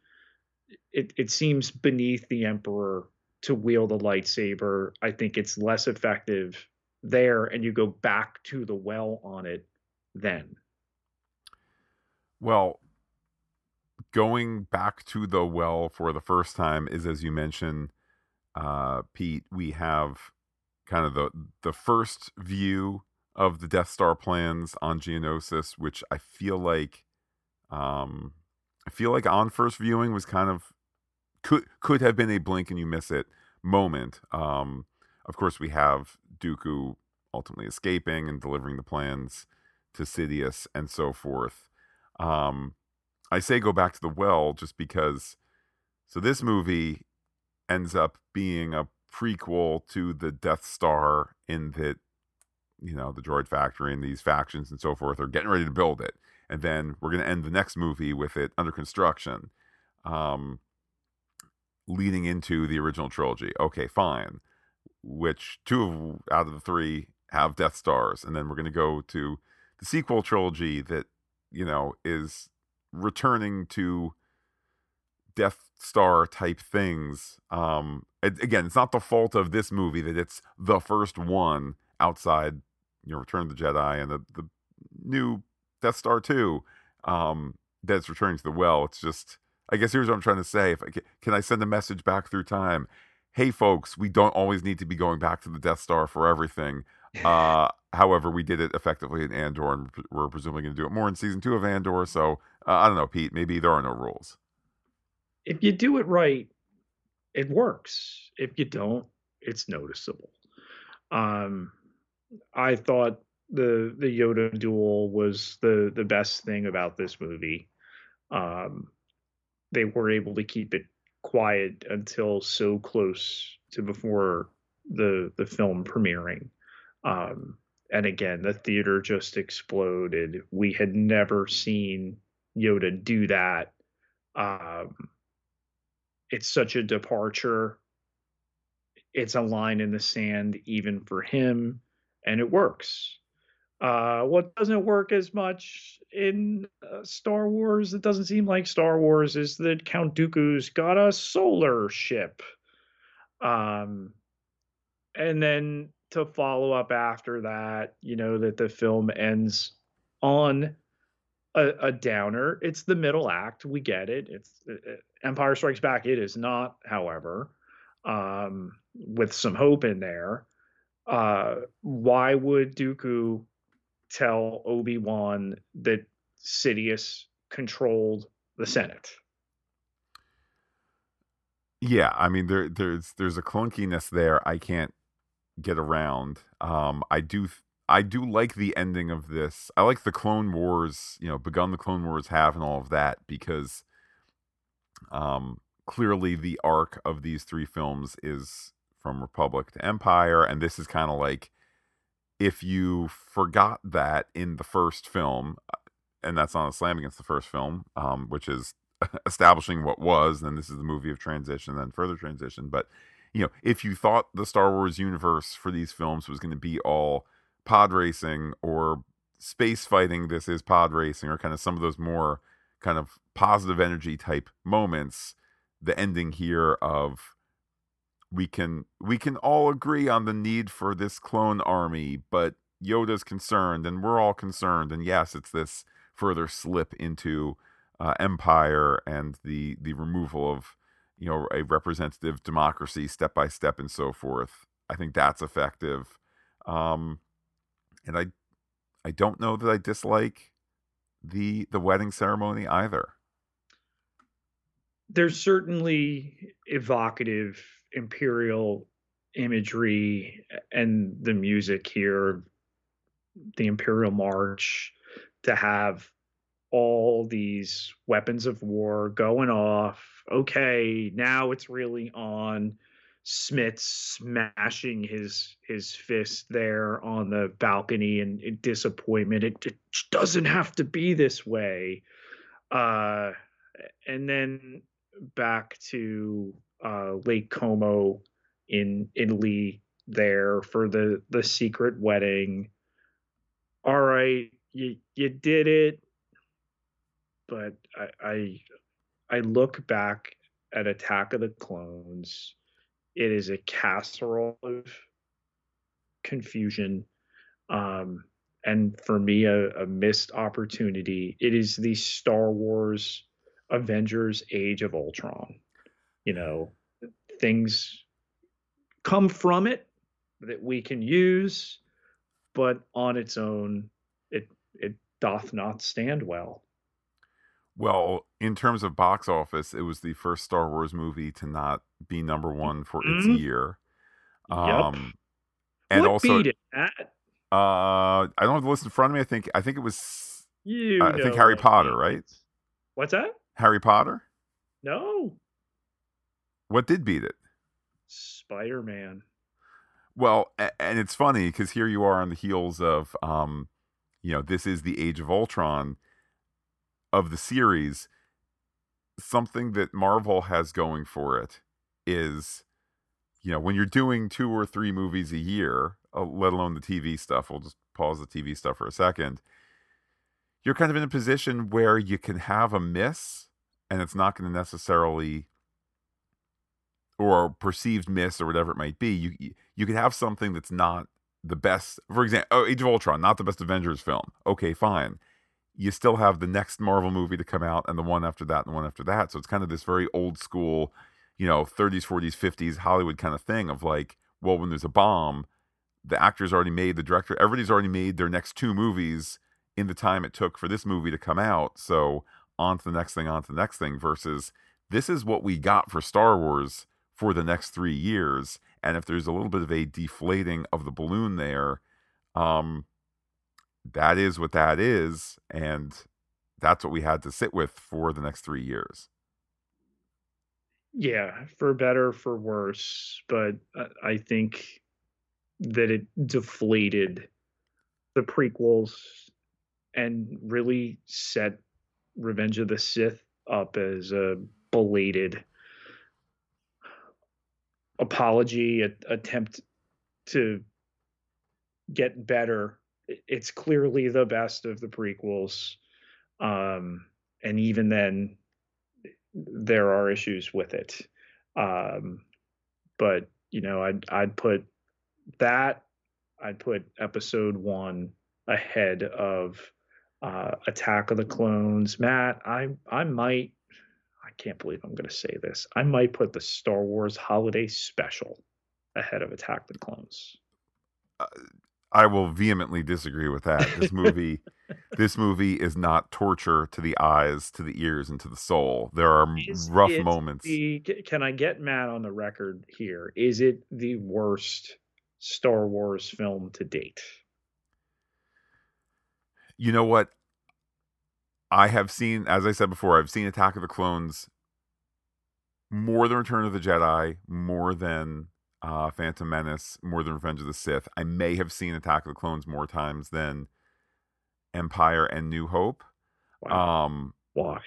Speaker 2: it, it seems beneath the Emperor to wield a lightsaber. I think it's less effective there, and you go back to the well on it then.
Speaker 1: Well, going back to the well for the first time is, as you mentioned, uh, Pete. We have kind of the the first view of the Death Star plans on Geonosis, which I feel like, um, I feel like on first viewing was kind of could could have been a blink and you miss it moment. Um, of course, we have Dooku ultimately escaping and delivering the plans to Sidious and so forth. Um, I say go back to the well just because. So this movie ends up being a prequel to the Death Star in that you know the droid factory and these factions and so forth are getting ready to build it and then we're going to end the next movie with it under construction um leading into the original trilogy. Okay fine. Which two of, out of the three have death stars and then we're going to go to the sequel trilogy that you know is returning to death star type things um it, again it's not the fault of this movie that it's the first one outside you know Return of the Jedi and the the new Death Star two um, that's returning to the well. It's just I guess here's what I'm trying to say. If I can, can I send a message back through time? Hey folks, we don't always need to be going back to the Death Star for everything. Uh, however, we did it effectively in Andor, and we're presumably going to do it more in season two of Andor. So uh, I don't know, Pete. Maybe there are no rules.
Speaker 2: If you do it right, it works. If you don't, it's noticeable. Um, I thought the the Yoda duel was the the best thing about this movie. Um, they were able to keep it quiet until so close to before the the film premiering. Um, and again, the theater just exploded. We had never seen Yoda do that. Um, it's such a departure. It's a line in the sand, even for him and it works. Uh, what doesn't work as much in uh, Star Wars, it doesn't seem like Star Wars, is that Count Dooku's got a solar ship. Um, and then to follow up after that, you know, that the film ends on a, a downer. It's the middle act. We get it. It's uh, uh Empire Strikes Back. It is not, however, um, with some hope in there uh, why would Dooku tell Obi Wan that Sidious controlled the Senate?
Speaker 1: Yeah, I mean there there's there's a clunkiness there I can't get around. Um, I do I do like the ending of this. I like the Clone Wars, you know, begun the Clone Wars have and all of that because um clearly the arc of these three films is from Republic to Empire, and this is kind of like if you forgot that in the first film, uh, and that's not a slam against the first film, um, which is establishing what was, and this is the movie of transition, then further transition. But you know, if you thought the Star Wars universe for these films was going to be all pod racing or space fighting, this is pod racing, or kind of some of those more kind of positive energy type moments. The ending here of we can we can all agree on the need for this clone army, but Yoda's concerned, and we're all concerned. And yes, it's this further slip into uh, empire and the the removal of you know a representative democracy step by step and so forth. I think that's effective. Um, and I I don't know that I dislike the the wedding ceremony either.
Speaker 2: There's certainly evocative imperial imagery and the music here, the Imperial March, to have all these weapons of war going off. Okay, now it's really on. Smits smashing his his fist there on the balcony and, disappointment. It, it, doesn't have to be this way. Uh, and then back to uh, Lake Como in Italy there for the the secret wedding. All right, you you did it, but I I, I look back at Attack of the Clones. It is a casserole of confusion. Um, and for me, a, a missed opportunity. It is the Star Wars Avengers Age of Ultron. You know, things come from it that we can use, but on its own, it it doth not stand well.
Speaker 1: Well, in terms of box office, it was the first Star Wars movie to not be number one for its
Speaker 2: Mhm.
Speaker 1: year.
Speaker 2: Yep.
Speaker 1: Um, and
Speaker 2: what
Speaker 1: also,
Speaker 2: beat it,
Speaker 1: uh, I don't have the list in front of me. I think I think it was
Speaker 2: You
Speaker 1: I think Harry Potter,
Speaker 2: beat
Speaker 1: right?
Speaker 2: What's that?
Speaker 1: Harry Potter.
Speaker 2: No,
Speaker 1: What did beat it?
Speaker 2: Spider Man.
Speaker 1: Well, and it's funny because here you are on the heels of, um, you know, this is the Age of Ultron of the series. Something that Marvel has going for it is, you know, when you're doing two or three movies a year, uh, let alone the TV stuff, we'll just pause the TV stuff for a second. You're kind of in a position where you can have a miss, and it's not going to necessarily or perceived miss or whatever it might be, you you- could have something that's not the best. For example, oh, Age of Ultron, not the best Avengers film. Okay, fine. You still have the next Marvel movie to come out, and the one after that, and the one after that. So it's kind of this very old school, you know, 30s, 40s, 50s Hollywood kind of thing of like, well, when there's a bomb, the actor's already made, the director, everybody's already made their next two movies in the time it took for this movie to come out. So on to the next thing, on to the next thing, versus this is what we got for Star Wars for the next three years. And if there's a little bit of a deflating of the balloon there, um, that is what that is. And that's what we had to sit with for the next three years.
Speaker 2: Yeah, for better, for worse. But I I think that it deflated the prequels and really set Revenge of the Sith up as a belated apology, a, attempt to get better. It's clearly the best of the prequels. Um, and even then, there are issues with it. Um, but you know, I'd I'd put that I'd put episode one ahead of uh, Attack of the Clones. Matt, I I might I can't believe I'm going to say this. I might put the Star Wars Holiday Special ahead of Attack the Clones.
Speaker 1: Uh, I will vehemently disagree with that. This movie, this movie is not torture to the eyes, to the ears, and to the soul. There are
Speaker 2: Is
Speaker 1: rough moments.
Speaker 2: the- can I get Matt on the record here? Is it the worst Star Wars film to date?
Speaker 1: you know what? I have seen, as I said before, I've seen Attack of the Clones more than Return of the Jedi, more than uh, Phantom Menace, more than Revenge of the Sith. I may have seen Attack of the Clones more times than Empire and New Hope.
Speaker 2: Wow.
Speaker 1: Um,
Speaker 2: Why?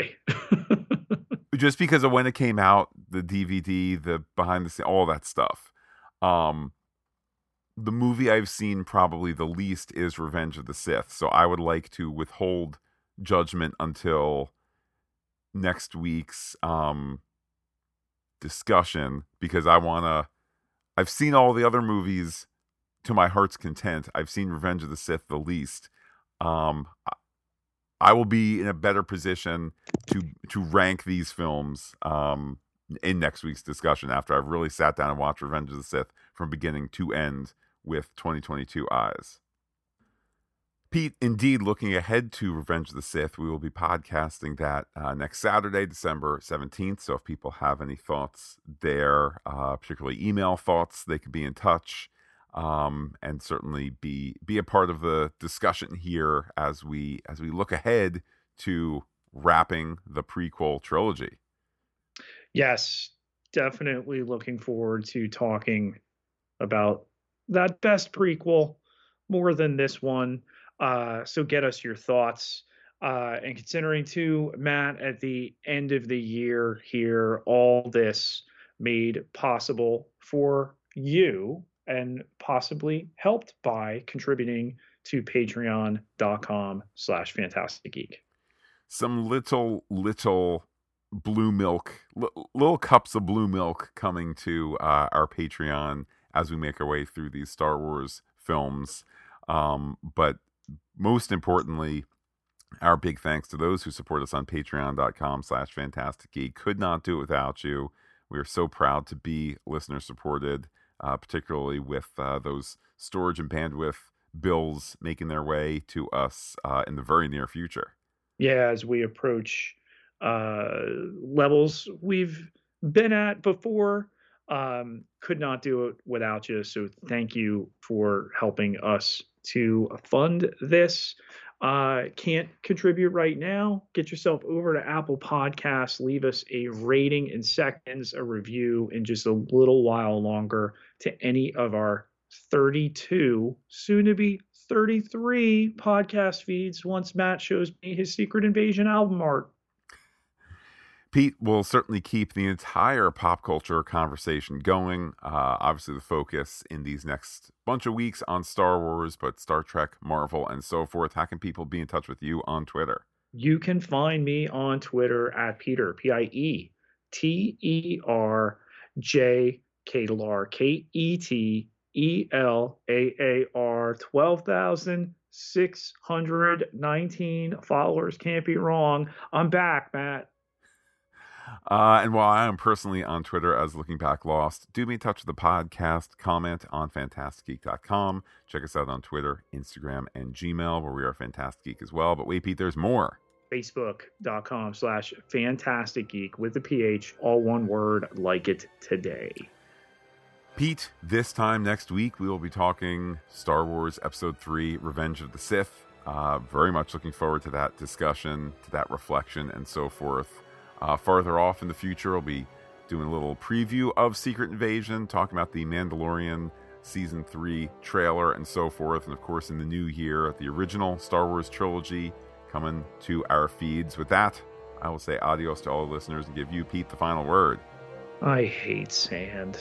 Speaker 1: just because of when it came out, the DVD, the behind the scenes, all that stuff. Um, the movie I've seen probably the least is Revenge of the Sith, so I would like to withhold judgment until next week's um discussion because I want to I've seen all the other movies to my heart's content. I've seen Revenge of the Sith the least. Um I- will be in a better position to to rank these films um in next week's discussion after I've really sat down and watched Revenge of the Sith from beginning to end with 2022 eyes. Pete, indeed, looking ahead to Revenge of the Sith, we will be podcasting that uh, next Saturday, December 17th. So if people have any thoughts there, uh, particularly email thoughts, they could be in touch um, and certainly be be a part of the discussion here as we as we look ahead to wrapping the prequel trilogy.
Speaker 2: yes, definitely looking forward to talking about that best prequel more than this one. Uh, so get us your thoughts. Uh, and considering too, Matt, at the end of the year here, all this made possible for you and possibly helped by contributing to patreon.com slash Phantastic Geek.
Speaker 1: some little little blue milk li- little cups of blue milk coming to uh, our patreon as we make our way through these star wars films um, but most importantly, our big thanks to those who support us on patreon.com slash Phantastic. Could not do it without you. We are so proud to be listener supported, uh, particularly with uh, those storage and bandwidth bills making their way to us uh, in the very near future.
Speaker 2: Yeah, as we approach uh, levels we've been at before, um, could not do it without you. So thank you for helping us to fund this. Uh, can't contribute right now, get yourself over to Apple Podcasts, leave us a rating in seconds, a review in just a little while longer to any of our 32, soon to be 33 podcast feeds once Matt shows me his Secret Invasion album art.
Speaker 1: Pete will certainly keep the entire pop culture conversation going. Uh, obviously, the focus in these next bunch of weeks on Star Wars, but Star Trek, Marvel, and so forth. How can people be in touch with you on Twitter?
Speaker 2: You can find me on Twitter at Peter, P I E T E R J K L R K E T E L A A R 12,619 followers. Can't be wrong. I'm back, Matt.
Speaker 1: Uh, and while I am personally on Twitter as Looking Back Lost, do me in touch with the podcast. Comment on phantasticgeek.com. Check us out on Twitter, Instagram, and Gmail, where we are Phantastic Geek as well. But wait, Pete, there's more.
Speaker 2: Facebook.com slash Phantastic Geek with the PH, all one word, like it today.
Speaker 1: Pete, this time next week, we will be talking Star Wars Episode 3 Revenge of the Sith. Uh, very much looking forward to that discussion, to that reflection, and so forth. Uh, farther off in the future, I'll be doing a little preview of Secret Invasion, talking about the Mandalorian Season 3 trailer and so forth. And of course, in the new year, the original Star Wars trilogy coming to our feeds. With that, I will say adios to all the listeners and give you, Pete, the final word.
Speaker 2: I hate sand.